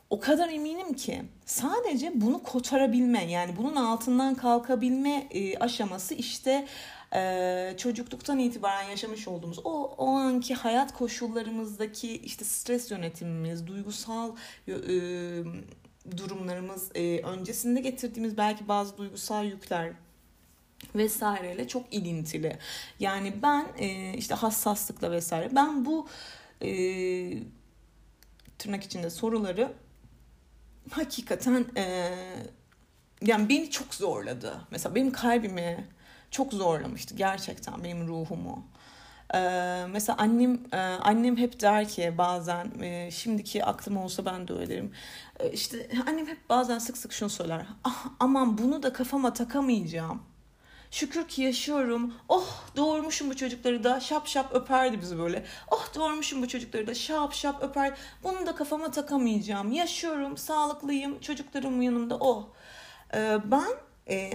o kadar eminim ki sadece bunu kotarabilme yani bunun altından kalkabilme aşaması işte e, çocukluktan itibaren yaşamış olduğumuz o o anki hayat koşullarımızdaki işte stres yönetimimiz, duygusal e, durumlarımız, e, öncesinde getirdiğimiz belki bazı duygusal yükler vesaireyle çok ilintili. Yani ben e, işte hassaslıkla vesaire ben bu e, tırnak içinde soruları hakikaten e, yani beni çok zorladı. Mesela benim kalbimi çok zorlamıştı gerçekten benim ruhumu. Ee, mesela annem e, annem hep der ki bazen e, şimdiki aklım olsa ben de öyle derim. E, işte annem hep bazen sık sık şunu söyler. Ah aman bunu da kafama takamayacağım. Şükür ki yaşıyorum. Oh doğurmuşum bu çocukları da şap şap öperdi bizi böyle. Oh doğurmuşum bu çocukları da şap şap öper. Bunu da kafama takamayacağım. Yaşıyorum, sağlıklıyım, çocuklarım yanımda. Oh. Ee, ben e,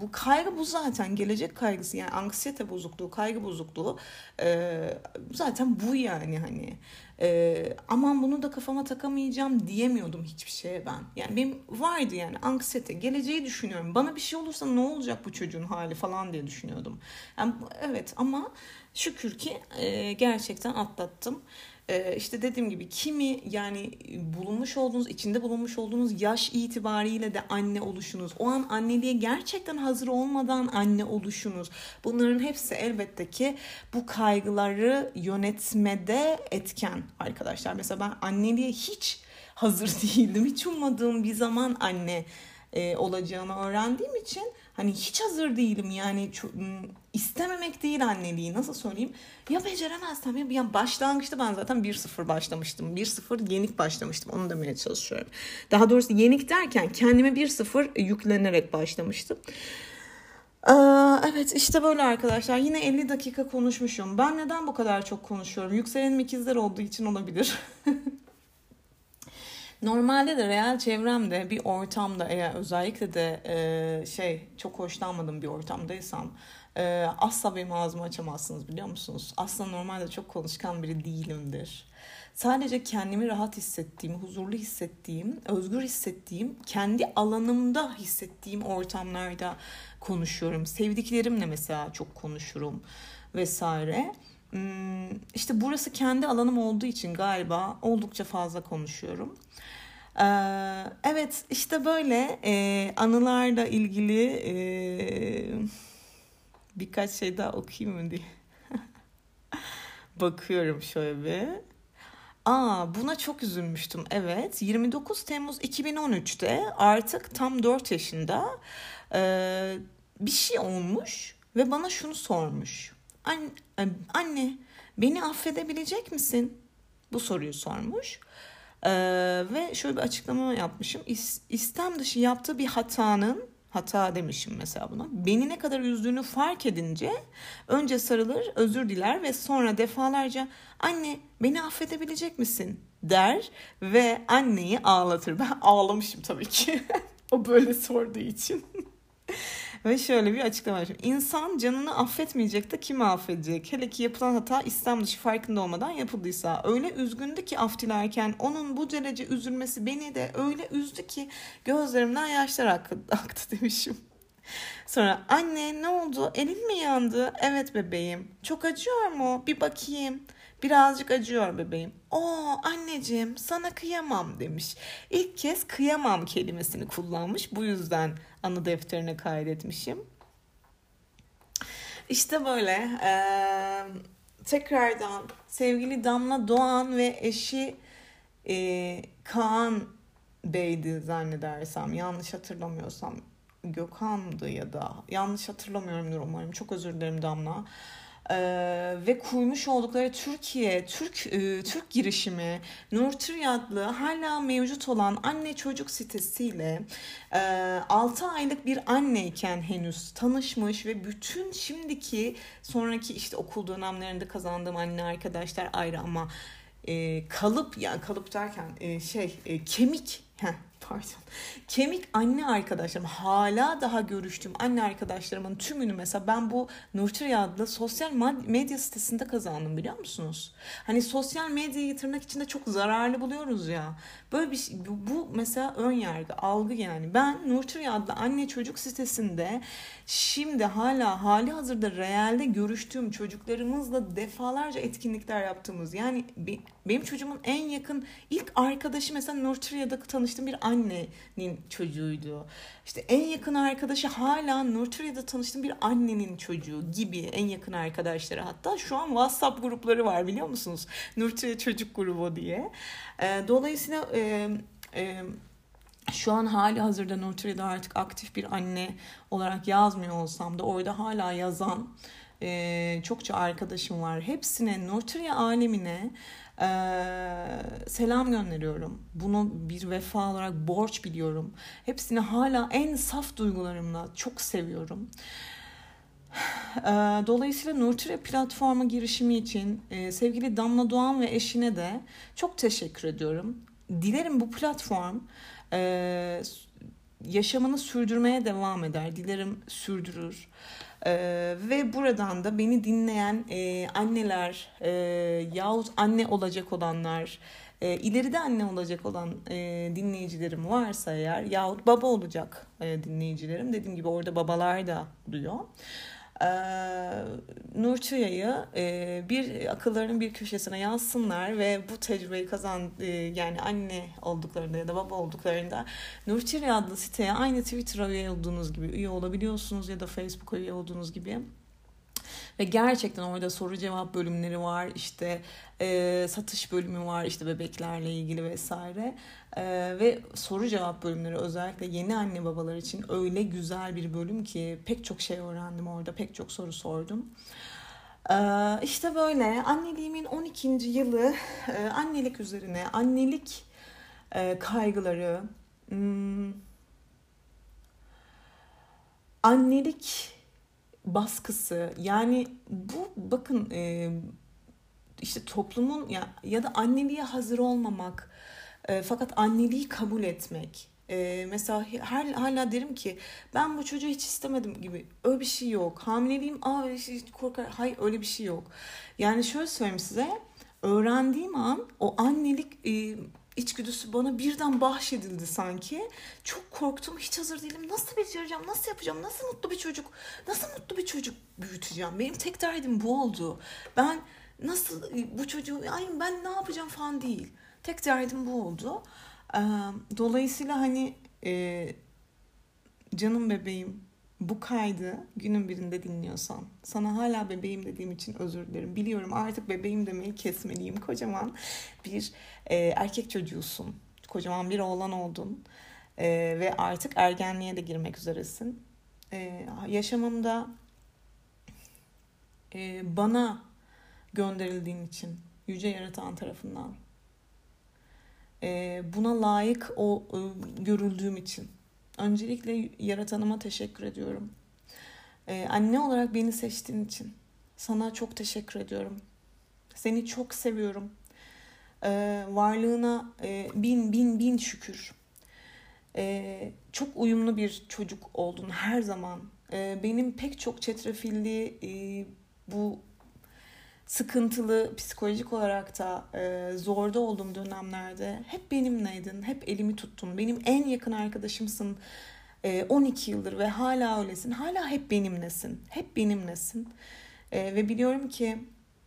bu kaygı bu zaten gelecek kaygısı yani anksiyete bozukluğu, kaygı bozukluğu e, zaten bu yani hani. E, aman bunu da kafama takamayacağım diyemiyordum hiçbir şeye ben. Yani benim vardı yani anksiyete, geleceği düşünüyorum. Bana bir şey olursa ne olacak bu çocuğun hali falan diye düşünüyordum. Yani evet ama şükür ki e, gerçekten atlattım. Ee, işte dediğim gibi kimi yani bulunmuş olduğunuz, içinde bulunmuş olduğunuz yaş itibariyle de anne oluşunuz, o an anneliğe gerçekten hazır olmadan anne oluşunuz. Bunların hepsi elbette ki bu kaygıları yönetmede etken arkadaşlar. Mesela ben anneliğe hiç hazır değildim. Hiç ummadığım bir zaman anne e, olacağımı öğrendiğim için hani hiç hazır değilim yani istememek değil anneliği nasıl söyleyeyim? Ya beceremezsem ya, ya başlangıçta ben zaten 1-0 başlamıştım 1-0 yenik başlamıştım onu demeye çalışıyorum. Daha doğrusu yenik derken kendime 1-0 yüklenerek başlamıştım. Evet işte böyle arkadaşlar yine 50 dakika konuşmuşum. Ben neden bu kadar çok konuşuyorum? Yükselenim ikizler olduğu için olabilir Normalde de real çevremde bir ortamda eğer özellikle de e, şey çok hoşlanmadığım bir ortamdaysam e, asla benim ağzımı açamazsınız biliyor musunuz? Aslında normalde çok konuşkan biri değilimdir. Sadece kendimi rahat hissettiğim, huzurlu hissettiğim, özgür hissettiğim, kendi alanımda hissettiğim ortamlarda konuşuyorum. Sevdiklerimle mesela çok konuşurum vesaire. Hmm, işte burası kendi alanım olduğu için galiba oldukça fazla konuşuyorum. Ee, evet işte böyle e, anılarla ilgili e, birkaç şey daha okuyayım mı diye. Bakıyorum şöyle bir. Aa buna çok üzülmüştüm. Evet 29 Temmuz 2013'te artık tam 4 yaşında e, bir şey olmuş ve bana şunu sormuş. Anne, anne beni affedebilecek misin? Bu soruyu sormuş. Ee, ve şöyle bir açıklama yapmışım. İs, istem dışı yaptığı bir hatanın hata demişim mesela buna. Beni ne kadar üzdüğünü fark edince önce sarılır, özür diler ve sonra defalarca anne beni affedebilecek misin der ve anneyi ağlatır. Ben ağlamışım tabii ki. o böyle sorduğu için. Ve şöyle bir açıklama var. İnsan canını affetmeyecek de kimi affedecek? Hele ki yapılan hata İslam dışı farkında olmadan yapıldıysa. Öyle üzgündü ki af dilerken onun bu derece üzülmesi beni de öyle üzdü ki gözlerimden yaşlar aktı demişim. Sonra anne ne oldu? Elin mi yandı? Evet bebeğim. Çok acıyor mu? Bir bakayım. Birazcık acıyor bebeğim. Oo anneciğim sana kıyamam demiş. İlk kez kıyamam kelimesini kullanmış. Bu yüzden anı defterine kaydetmişim. İşte böyle. Ee, tekrardan sevgili Damla Doğan ve eşi e, Kaan Bey'di zannedersem. Yanlış hatırlamıyorsam. Gökhan'dı ya da yanlış hatırlamıyorumdur umarım. Çok özür dilerim Damla. Ee, ve kurmuş oldukları Türkiye, Türk e, Türk girişimi, Nurturi adlı hala mevcut olan anne çocuk sitesiyle e, 6 aylık bir anneyken henüz tanışmış ve bütün şimdiki sonraki işte okul dönemlerinde kazandığım anne arkadaşlar ayrı ama e, kalıp yani kalıp derken e, şey e, kemik heh, pardon. Kemik anne arkadaşlarım hala daha görüştüğüm anne arkadaşlarımın tümünü mesela ben bu Nurturi adlı sosyal medya sitesinde kazandım biliyor musunuz? Hani sosyal medyayı tırnak içinde çok zararlı buluyoruz ya. Böyle bir şey, bu mesela ön yargı, algı yani. Ben Nurturi adlı anne çocuk sitesinde şimdi hala hali hazırda realde görüştüğüm çocuklarımızla defalarca etkinlikler yaptığımız yani benim çocuğumun en yakın ilk arkadaşı mesela Nurturi'de tanıştığım bir annenin çocuğuydu. İşte en yakın arkadaşı hala Nurturi'de tanıştığım bir annenin çocuğu gibi en yakın arkadaşları. Hatta şu an WhatsApp grupları var biliyor musunuz? Nurturi Çocuk Grubu diye. Dolayısıyla e, e, şu an hali hazırda Nurturi'de artık aktif bir anne olarak yazmıyor olsam da orada hala yazan e, çokça arkadaşım var. Hepsine Nurturi alemine e, selam gönderiyorum. Bunu bir vefa olarak borç biliyorum. Hepsini hala en saf duygularımla çok seviyorum. Dolayısıyla Nurtire platforma girişimi için sevgili Damla Doğan ve eşine de çok teşekkür ediyorum. Dilerim bu platform yaşamını sürdürmeye devam eder. Dilerim sürdürür. Ve buradan da beni dinleyen anneler yahut anne olacak olanlar, ileride anne olacak olan dinleyicilerim varsa eğer yahut baba olacak dinleyicilerim dediğim gibi orada babalar da duruyor. E, Nurçuya'yı e, bir akıllarının bir köşesine yazsınlar ve bu tecrübeyi kazan e, yani anne olduklarında ya da baba olduklarında Nurçuya adlı siteye aynı Twitter'a üye olduğunuz gibi üye olabiliyorsunuz ya da Facebook'a üye olduğunuz gibi ve gerçekten orada soru cevap bölümleri var işte e, satış bölümü var işte bebeklerle ilgili vesaire e, ve soru cevap bölümleri özellikle yeni anne babalar için öyle güzel bir bölüm ki pek çok şey öğrendim orada pek çok soru sordum. Ee, işte böyle anneliğimin 12. yılı e, annelik üzerine annelik e, kaygıları hmm, annelik baskısı yani bu bakın e, işte toplumun ya ya da anneliğe hazır olmamak e, fakat anneliği kabul etmek. E, mesela her, hala derim ki ben bu çocuğu hiç istemedim gibi. Öyle bir şey yok. Hamileliğim aa şey, korkar. Hayır öyle bir şey yok. Yani şöyle söyleyeyim size öğrendiğim an o annelik e, içgüdüsü bana birden bahşedildi sanki. Çok korktum. Hiç hazır değilim. Nasıl becereceğim? Nasıl yapacağım? Nasıl mutlu bir çocuk? Nasıl mutlu bir çocuk büyüteceğim? Benim tek derdim bu oldu. Ben nasıl bu çocuğu ay ben ne yapacağım falan değil. Tek derdim bu oldu. Dolayısıyla hani canım bebeğim bu kaydı günün birinde dinliyorsan sana hala bebeğim dediğim için özür dilerim. Biliyorum artık bebeğim demeyi kesmeliyim. Kocaman bir e, erkek çocuğusun. Kocaman bir oğlan oldun. E, ve artık ergenliğe de girmek üzeresin. E, yaşamımda e, bana gönderildiğin için yüce yaratan tarafından e, buna layık o e, görüldüğüm için Öncelikle yaratanıma teşekkür ediyorum. Ee, anne olarak beni seçtiğin için sana çok teşekkür ediyorum. Seni çok seviyorum. Ee, varlığına e, bin bin bin şükür. Ee, çok uyumlu bir çocuk oldun her zaman. Ee, benim pek çok çetrefilli e, bu sıkıntılı psikolojik olarak da e, zorda olduğum dönemlerde hep benimleydin, hep elimi tuttun. Benim en yakın arkadaşımsın e, 12 yıldır ve hala öylesin. Hala hep benimlesin, hep benimlesin. E, ve biliyorum ki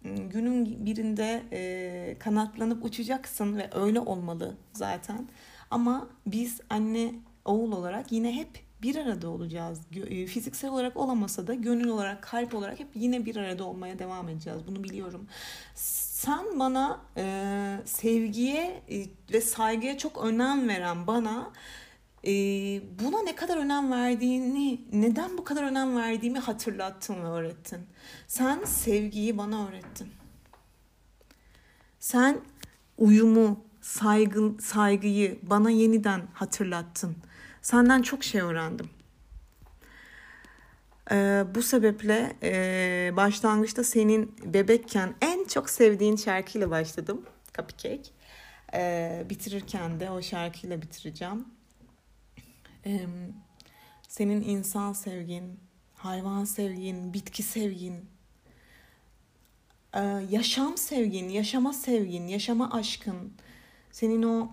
günün birinde e, kanatlanıp uçacaksın ve öyle olmalı zaten. Ama biz anne oğul olarak yine hep bir arada olacağız. E, fiziksel olarak olamasa da gönül olarak, kalp olarak hep yine bir arada olmaya devam edeceğiz. Bunu biliyorum. Sen bana e, sevgiye e, ve saygıya çok önem veren bana e, buna ne kadar önem verdiğini, neden bu kadar önem verdiğimi hatırlattın ve öğrettin. Sen sevgiyi bana öğrettin. Sen uyumu, saygı, saygıyı bana yeniden hatırlattın. Senden çok şey öğrendim. Ee, bu sebeple e, başlangıçta senin bebekken en çok sevdiğin şarkıyla başladım. Cupcake. Ee, bitirirken de o şarkıyla bitireceğim. Ee, senin insan sevgin, hayvan sevgin, bitki sevgin, e, yaşam sevgin, yaşama sevgin, yaşama aşkın, senin o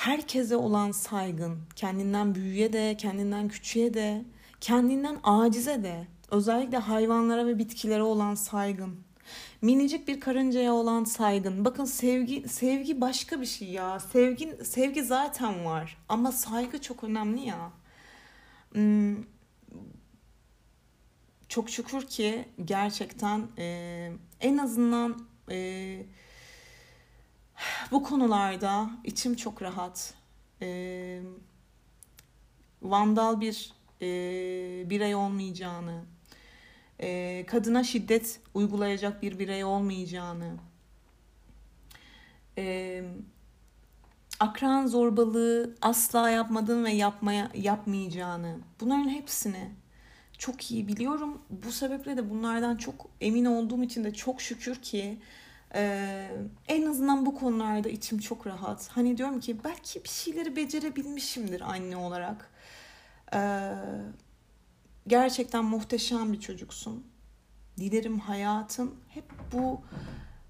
herkese olan saygın, kendinden büyüğe de, kendinden küçüğe de, kendinden acize de, özellikle hayvanlara ve bitkilere olan saygın, minicik bir karıncaya olan saygın. Bakın sevgi sevgi başka bir şey ya. Sevgi sevgi zaten var ama saygı çok önemli ya. Hmm, çok şükür ki gerçekten e, en azından e, bu konularda içim çok rahat. E, vandal bir e, birey olmayacağını, e, kadına şiddet uygulayacak bir birey olmayacağını, e, akran zorbalığı asla yapmadığını ve yapmaya yapmayacağını, bunların hepsini çok iyi biliyorum. Bu sebeple de bunlardan çok emin olduğum için de çok şükür ki ee, en azından bu konularda içim çok rahat. Hani diyorum ki belki bir şeyleri becerebilmişimdir anne olarak. Ee, gerçekten muhteşem bir çocuksun. Dilerim hayatın hep bu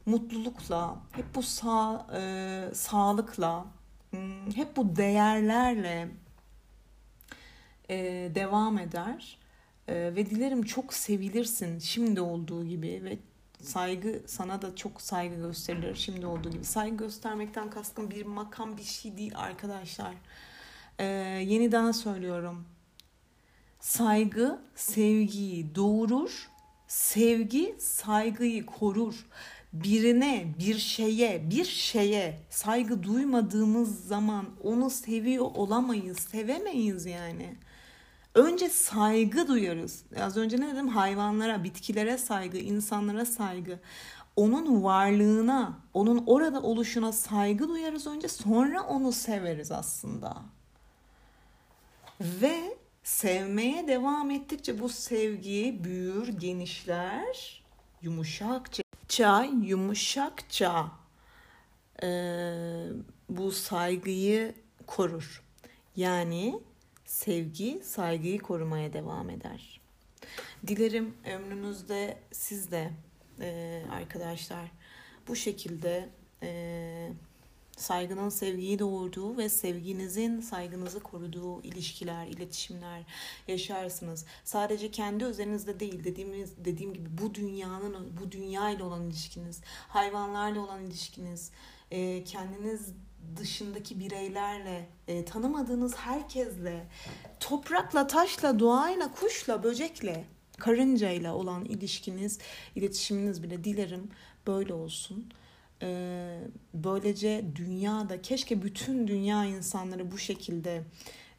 mutlulukla, hep bu sağ, e, sağlıkla, hmm, hep bu değerlerle e, devam eder. Ve dilerim çok sevilirsin şimdi olduğu gibi ve saygı sana da çok saygı gösterilir şimdi olduğu gibi. Saygı göstermekten kastım bir makam bir şey değil arkadaşlar. E, yeniden söylüyorum. Saygı sevgiyi doğurur. Sevgi saygıyı korur birine, bir şeye, bir şeye saygı duymadığımız zaman onu seviyor olamayız, sevemeyiz yani. Önce saygı duyarız. Az önce ne dedim? Hayvanlara, bitkilere saygı, insanlara saygı. Onun varlığına, onun orada oluşuna saygı duyarız önce. Sonra onu severiz aslında. Ve sevmeye devam ettikçe bu sevgi büyür, genişler, yumuşakça yumuşakça e, bu saygıyı korur. Yani sevgi saygıyı korumaya devam eder. Dilerim ömrünüzde siz de e, arkadaşlar bu şekilde e, saygının sevgiyi doğurduğu ve sevginizin saygınızı koruduğu ilişkiler, iletişimler yaşarsınız. Sadece kendi özelinizde değil dediğimiz dediğim gibi bu dünyanın bu dünya ile olan ilişkiniz, hayvanlarla olan ilişkiniz, e, kendiniz dışındaki bireylerle, e, tanımadığınız herkesle, toprakla, taşla, doğayla, kuşla, böcekle, karıncayla olan ilişkiniz, iletişiminiz bile dilerim böyle olsun. Ee, böylece dünyada keşke bütün dünya insanları bu şekilde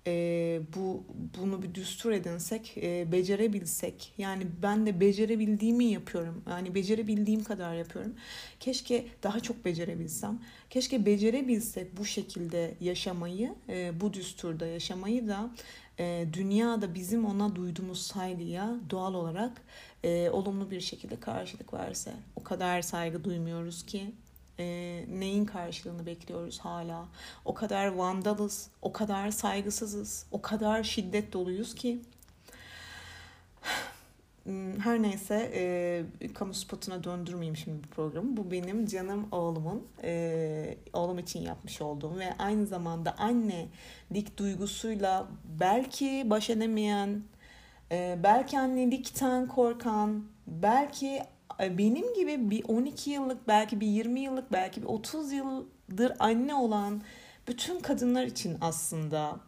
e, bu bunu bir düstur edinsek, e, becerebilsek. Yani ben de becerebildiğimi yapıyorum. Yani becerebildiğim kadar yapıyorum. Keşke daha çok becerebilsem. Keşke becerebilsek bu şekilde yaşamayı, e, bu düsturda yaşamayı da e, dünyada bizim ona duyduğumuz saygıya doğal olarak e, olumlu bir şekilde karşılık verse. O kadar saygı duymuyoruz ki e, neyin karşılığını bekliyoruz hala. O kadar vandalız, o kadar saygısızız, o kadar şiddet doluyuz ki. Her neyse e, kamu spotuna döndürmeyeyim şimdi bu programı. Bu benim canım oğlumun, e, oğlum için yapmış olduğum ve aynı zamanda annelik duygusuyla belki baş edemeyen, e, belki annelikten korkan, belki benim gibi bir 12 yıllık belki bir 20 yıllık belki bir 30 yıldır anne olan bütün kadınlar için aslında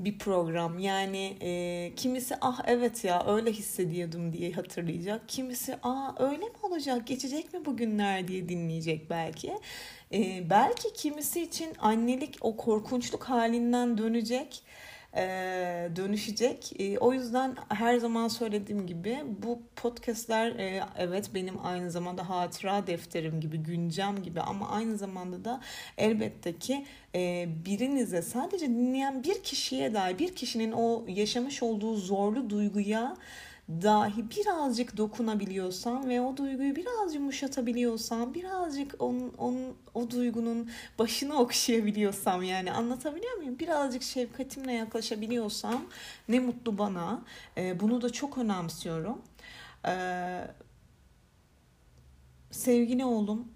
bir program. Yani e, kimisi ah evet ya öyle hissediyordum diye hatırlayacak. Kimisi aa öyle mi olacak geçecek mi bugünler diye dinleyecek belki. E, belki kimisi için annelik o korkunçluk halinden dönecek e, dönüşecek. E, o yüzden her zaman söylediğim gibi bu podcastler e, evet benim aynı zamanda hatıra defterim gibi, güncem gibi ama aynı zamanda da elbette ki e, birinize sadece dinleyen bir kişiye dair bir kişinin o yaşamış olduğu zorlu duyguya dahi birazcık dokunabiliyorsam ve o duyguyu biraz yumuşatabiliyorsam, birazcık onun, onun o duygunun başını okşayabiliyorsam yani anlatabiliyor muyum? Birazcık şefkatimle yaklaşabiliyorsam ne mutlu bana. E, bunu da çok önemsiyorum. E, sevgili oğlum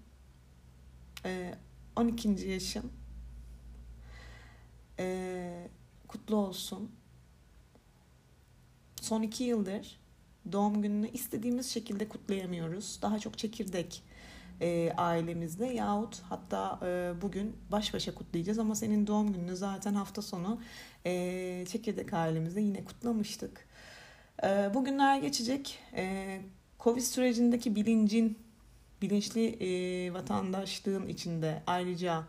e, 12. yaşım e, kutlu olsun. Son iki yıldır doğum gününü istediğimiz şekilde kutlayamıyoruz. Daha çok çekirdek e, ailemizle yahut hatta e, bugün baş başa kutlayacağız ama senin doğum gününü zaten hafta sonu e, çekirdek ailemizde yine kutlamıştık. E, bugünler geçecek. E, Covid sürecindeki bilincin, bilinçli e, vatandaşlığın içinde ayrıca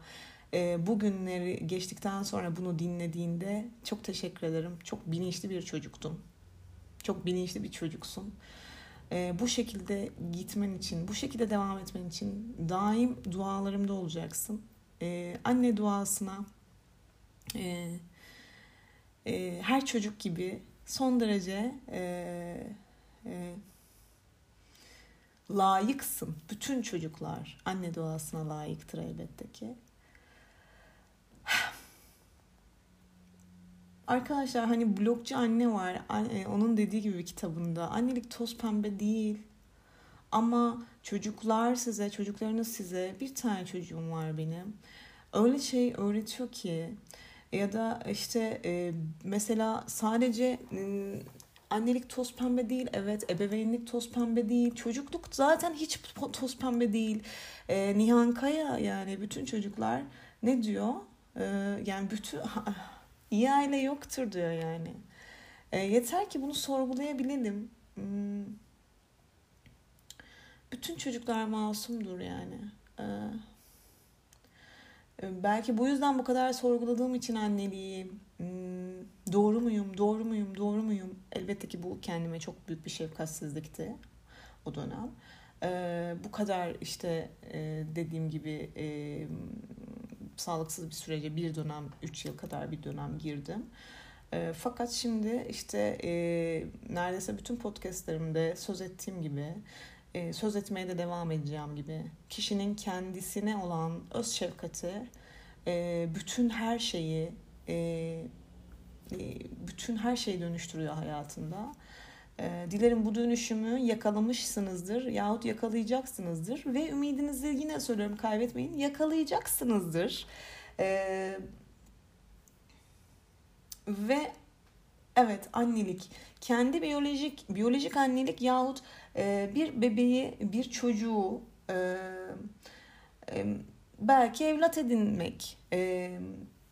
e, bugünleri geçtikten sonra bunu dinlediğinde çok teşekkür ederim. Çok bilinçli bir çocuktun çok bilinçli bir çocuksun. Ee, bu şekilde gitmen için, bu şekilde devam etmen için daim dualarımda olacaksın. Ee, anne duasına e, e, her çocuk gibi son derece e, e, layıksın. Bütün çocuklar anne duasına layıktır elbette ki. Arkadaşlar hani blokçu anne var. E, onun dediği gibi kitabında. Annelik toz pembe değil. Ama çocuklar size, çocuklarınız size bir tane çocuğum var benim. Öyle şey öğretiyor ki Ya da işte e, mesela sadece annelik toz pembe değil. Evet ebeveynlik toz pembe değil. Çocukluk zaten hiç toz pembe değil. E, Nihan Kaya yani bütün çocuklar ne diyor? Yani bütün iyi aile yoktur diyor yani. E, yeter ki bunu sorgulayabilelim. Hmm. Bütün çocuklar masumdur yani. E, belki bu yüzden bu kadar sorguladığım için anneliği hmm, doğru muyum, doğru muyum, doğru muyum? Elbette ki bu kendime çok büyük bir şefkatsizlikti o dönem. Ee, bu kadar işte e, dediğim gibi e, sağlıksız bir sürece bir dönem, üç yıl kadar bir dönem girdim. E, fakat şimdi işte e, neredeyse bütün podcastlerimde söz ettiğim gibi e, söz etmeye de devam edeceğim gibi kişinin kendisine olan öz şefkati e, bütün her şeyi e, e, bütün her şeyi dönüştürüyor hayatında. E, dilerim bu dönüşümü yakalamışsınızdır yahut yakalayacaksınızdır ve ümidinizi yine söylüyorum kaybetmeyin yakalayacaksınızdır. E, ve evet annelik kendi biyolojik biyolojik annelik yahut e, bir bebeği bir çocuğu e, e, belki evlat edinmek e,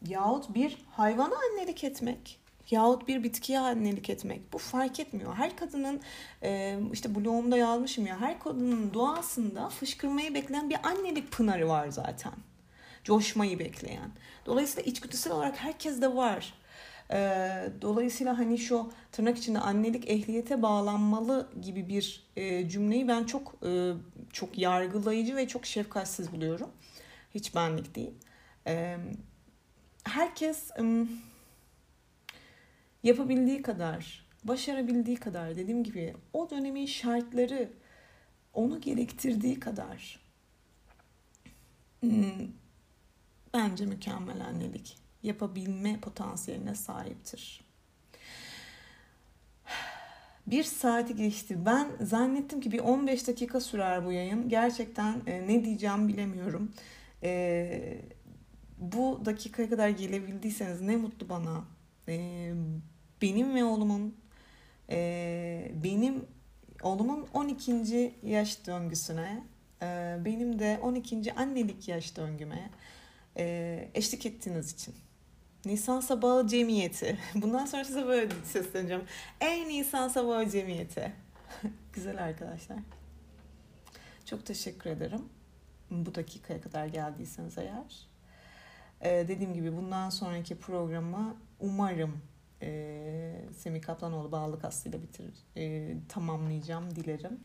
yahut bir hayvana annelik etmek yahut bir bitkiye annelik etmek bu fark etmiyor. Her kadının e, işte blogumda yazmışım ya her kadının doğasında fışkırmayı bekleyen bir annelik pınarı var zaten. Coşmayı bekleyen. Dolayısıyla içgüdüsel olarak herkes de var. E, dolayısıyla hani şu tırnak içinde annelik ehliyete bağlanmalı gibi bir e, cümleyi ben çok e, çok yargılayıcı ve çok şefkatsiz buluyorum. Hiç benlik değil. Herkes yapabildiği kadar, başarabildiği kadar dediğim gibi o dönemin şartları onu gerektirdiği kadar bence mükemmel annelik yapabilme potansiyeline sahiptir. Bir saati geçti. Ben zannettim ki bir 15 dakika sürer bu yayın. Gerçekten e, ne diyeceğim bilemiyorum. E, bu dakikaya kadar gelebildiyseniz ne mutlu bana. E, benim ve oğlumun e, benim oğlumun 12. yaş döngüsüne e, benim de 12. annelik yaş döngüme e, eşlik ettiğiniz için Nisan Sabahı Cemiyeti. Bundan sonra size böyle sesleneceğim. Ey Nisan Sabahı Cemiyeti. Güzel arkadaşlar. Çok teşekkür ederim. Bu dakikaya kadar geldiyseniz eğer. Ee, dediğim gibi bundan sonraki programı umarım e, Semih Kaplanoğlu Bağlılık Aslı'yla bitir, e, tamamlayacağım dilerim.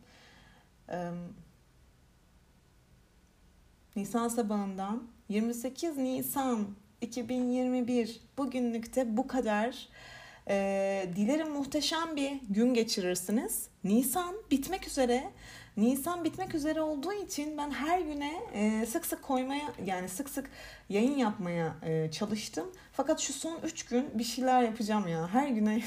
E, Nisan sabahından 28 Nisan 2021 bugünlükte bu kadar. Ee, dilerim muhteşem bir gün geçirirsiniz. Nisan bitmek üzere. Nisan bitmek üzere olduğu için ben her güne e, sık sık koymaya yani sık sık yayın yapmaya e, çalıştım. Fakat şu son 3 gün bir şeyler yapacağım ya. Her güne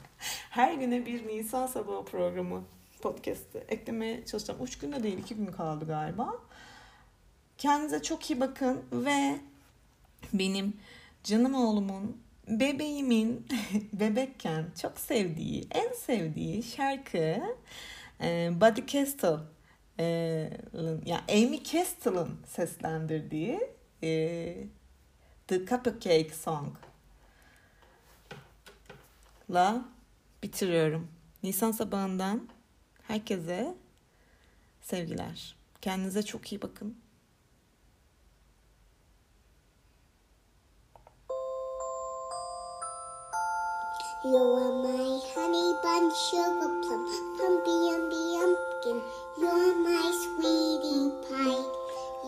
her güne bir Nisan sabahı programı podcast'ı eklemeye çalışacağım. 3 günde değil 2 gün kaldı galiba. Kendinize çok iyi bakın ve benim canım oğlumun bebeğimin bebekken çok sevdiği, en sevdiği şarkı e, Buddy Castle e, yani Amy Castle'ın seslendirdiği e, The Cupcake Song la bitiriyorum. Nisan sabahından herkese sevgiler. Kendinize çok iyi bakın. You are my honey bun, sugar plum, pumpy umby umpkin. You're my sweetie pie.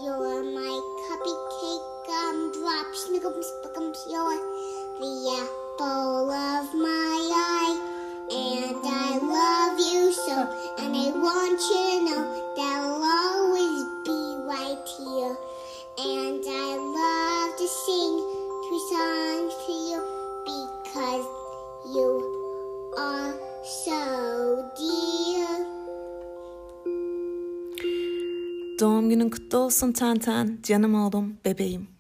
You're my cupcake gumdrop, snickums, spickums. You're the apple of my eye. And I love you so, and I want you to know that I'll always be right here. And I love to sing two songs Doğum günün kutlu olsun Tenten. Canım oğlum, bebeğim.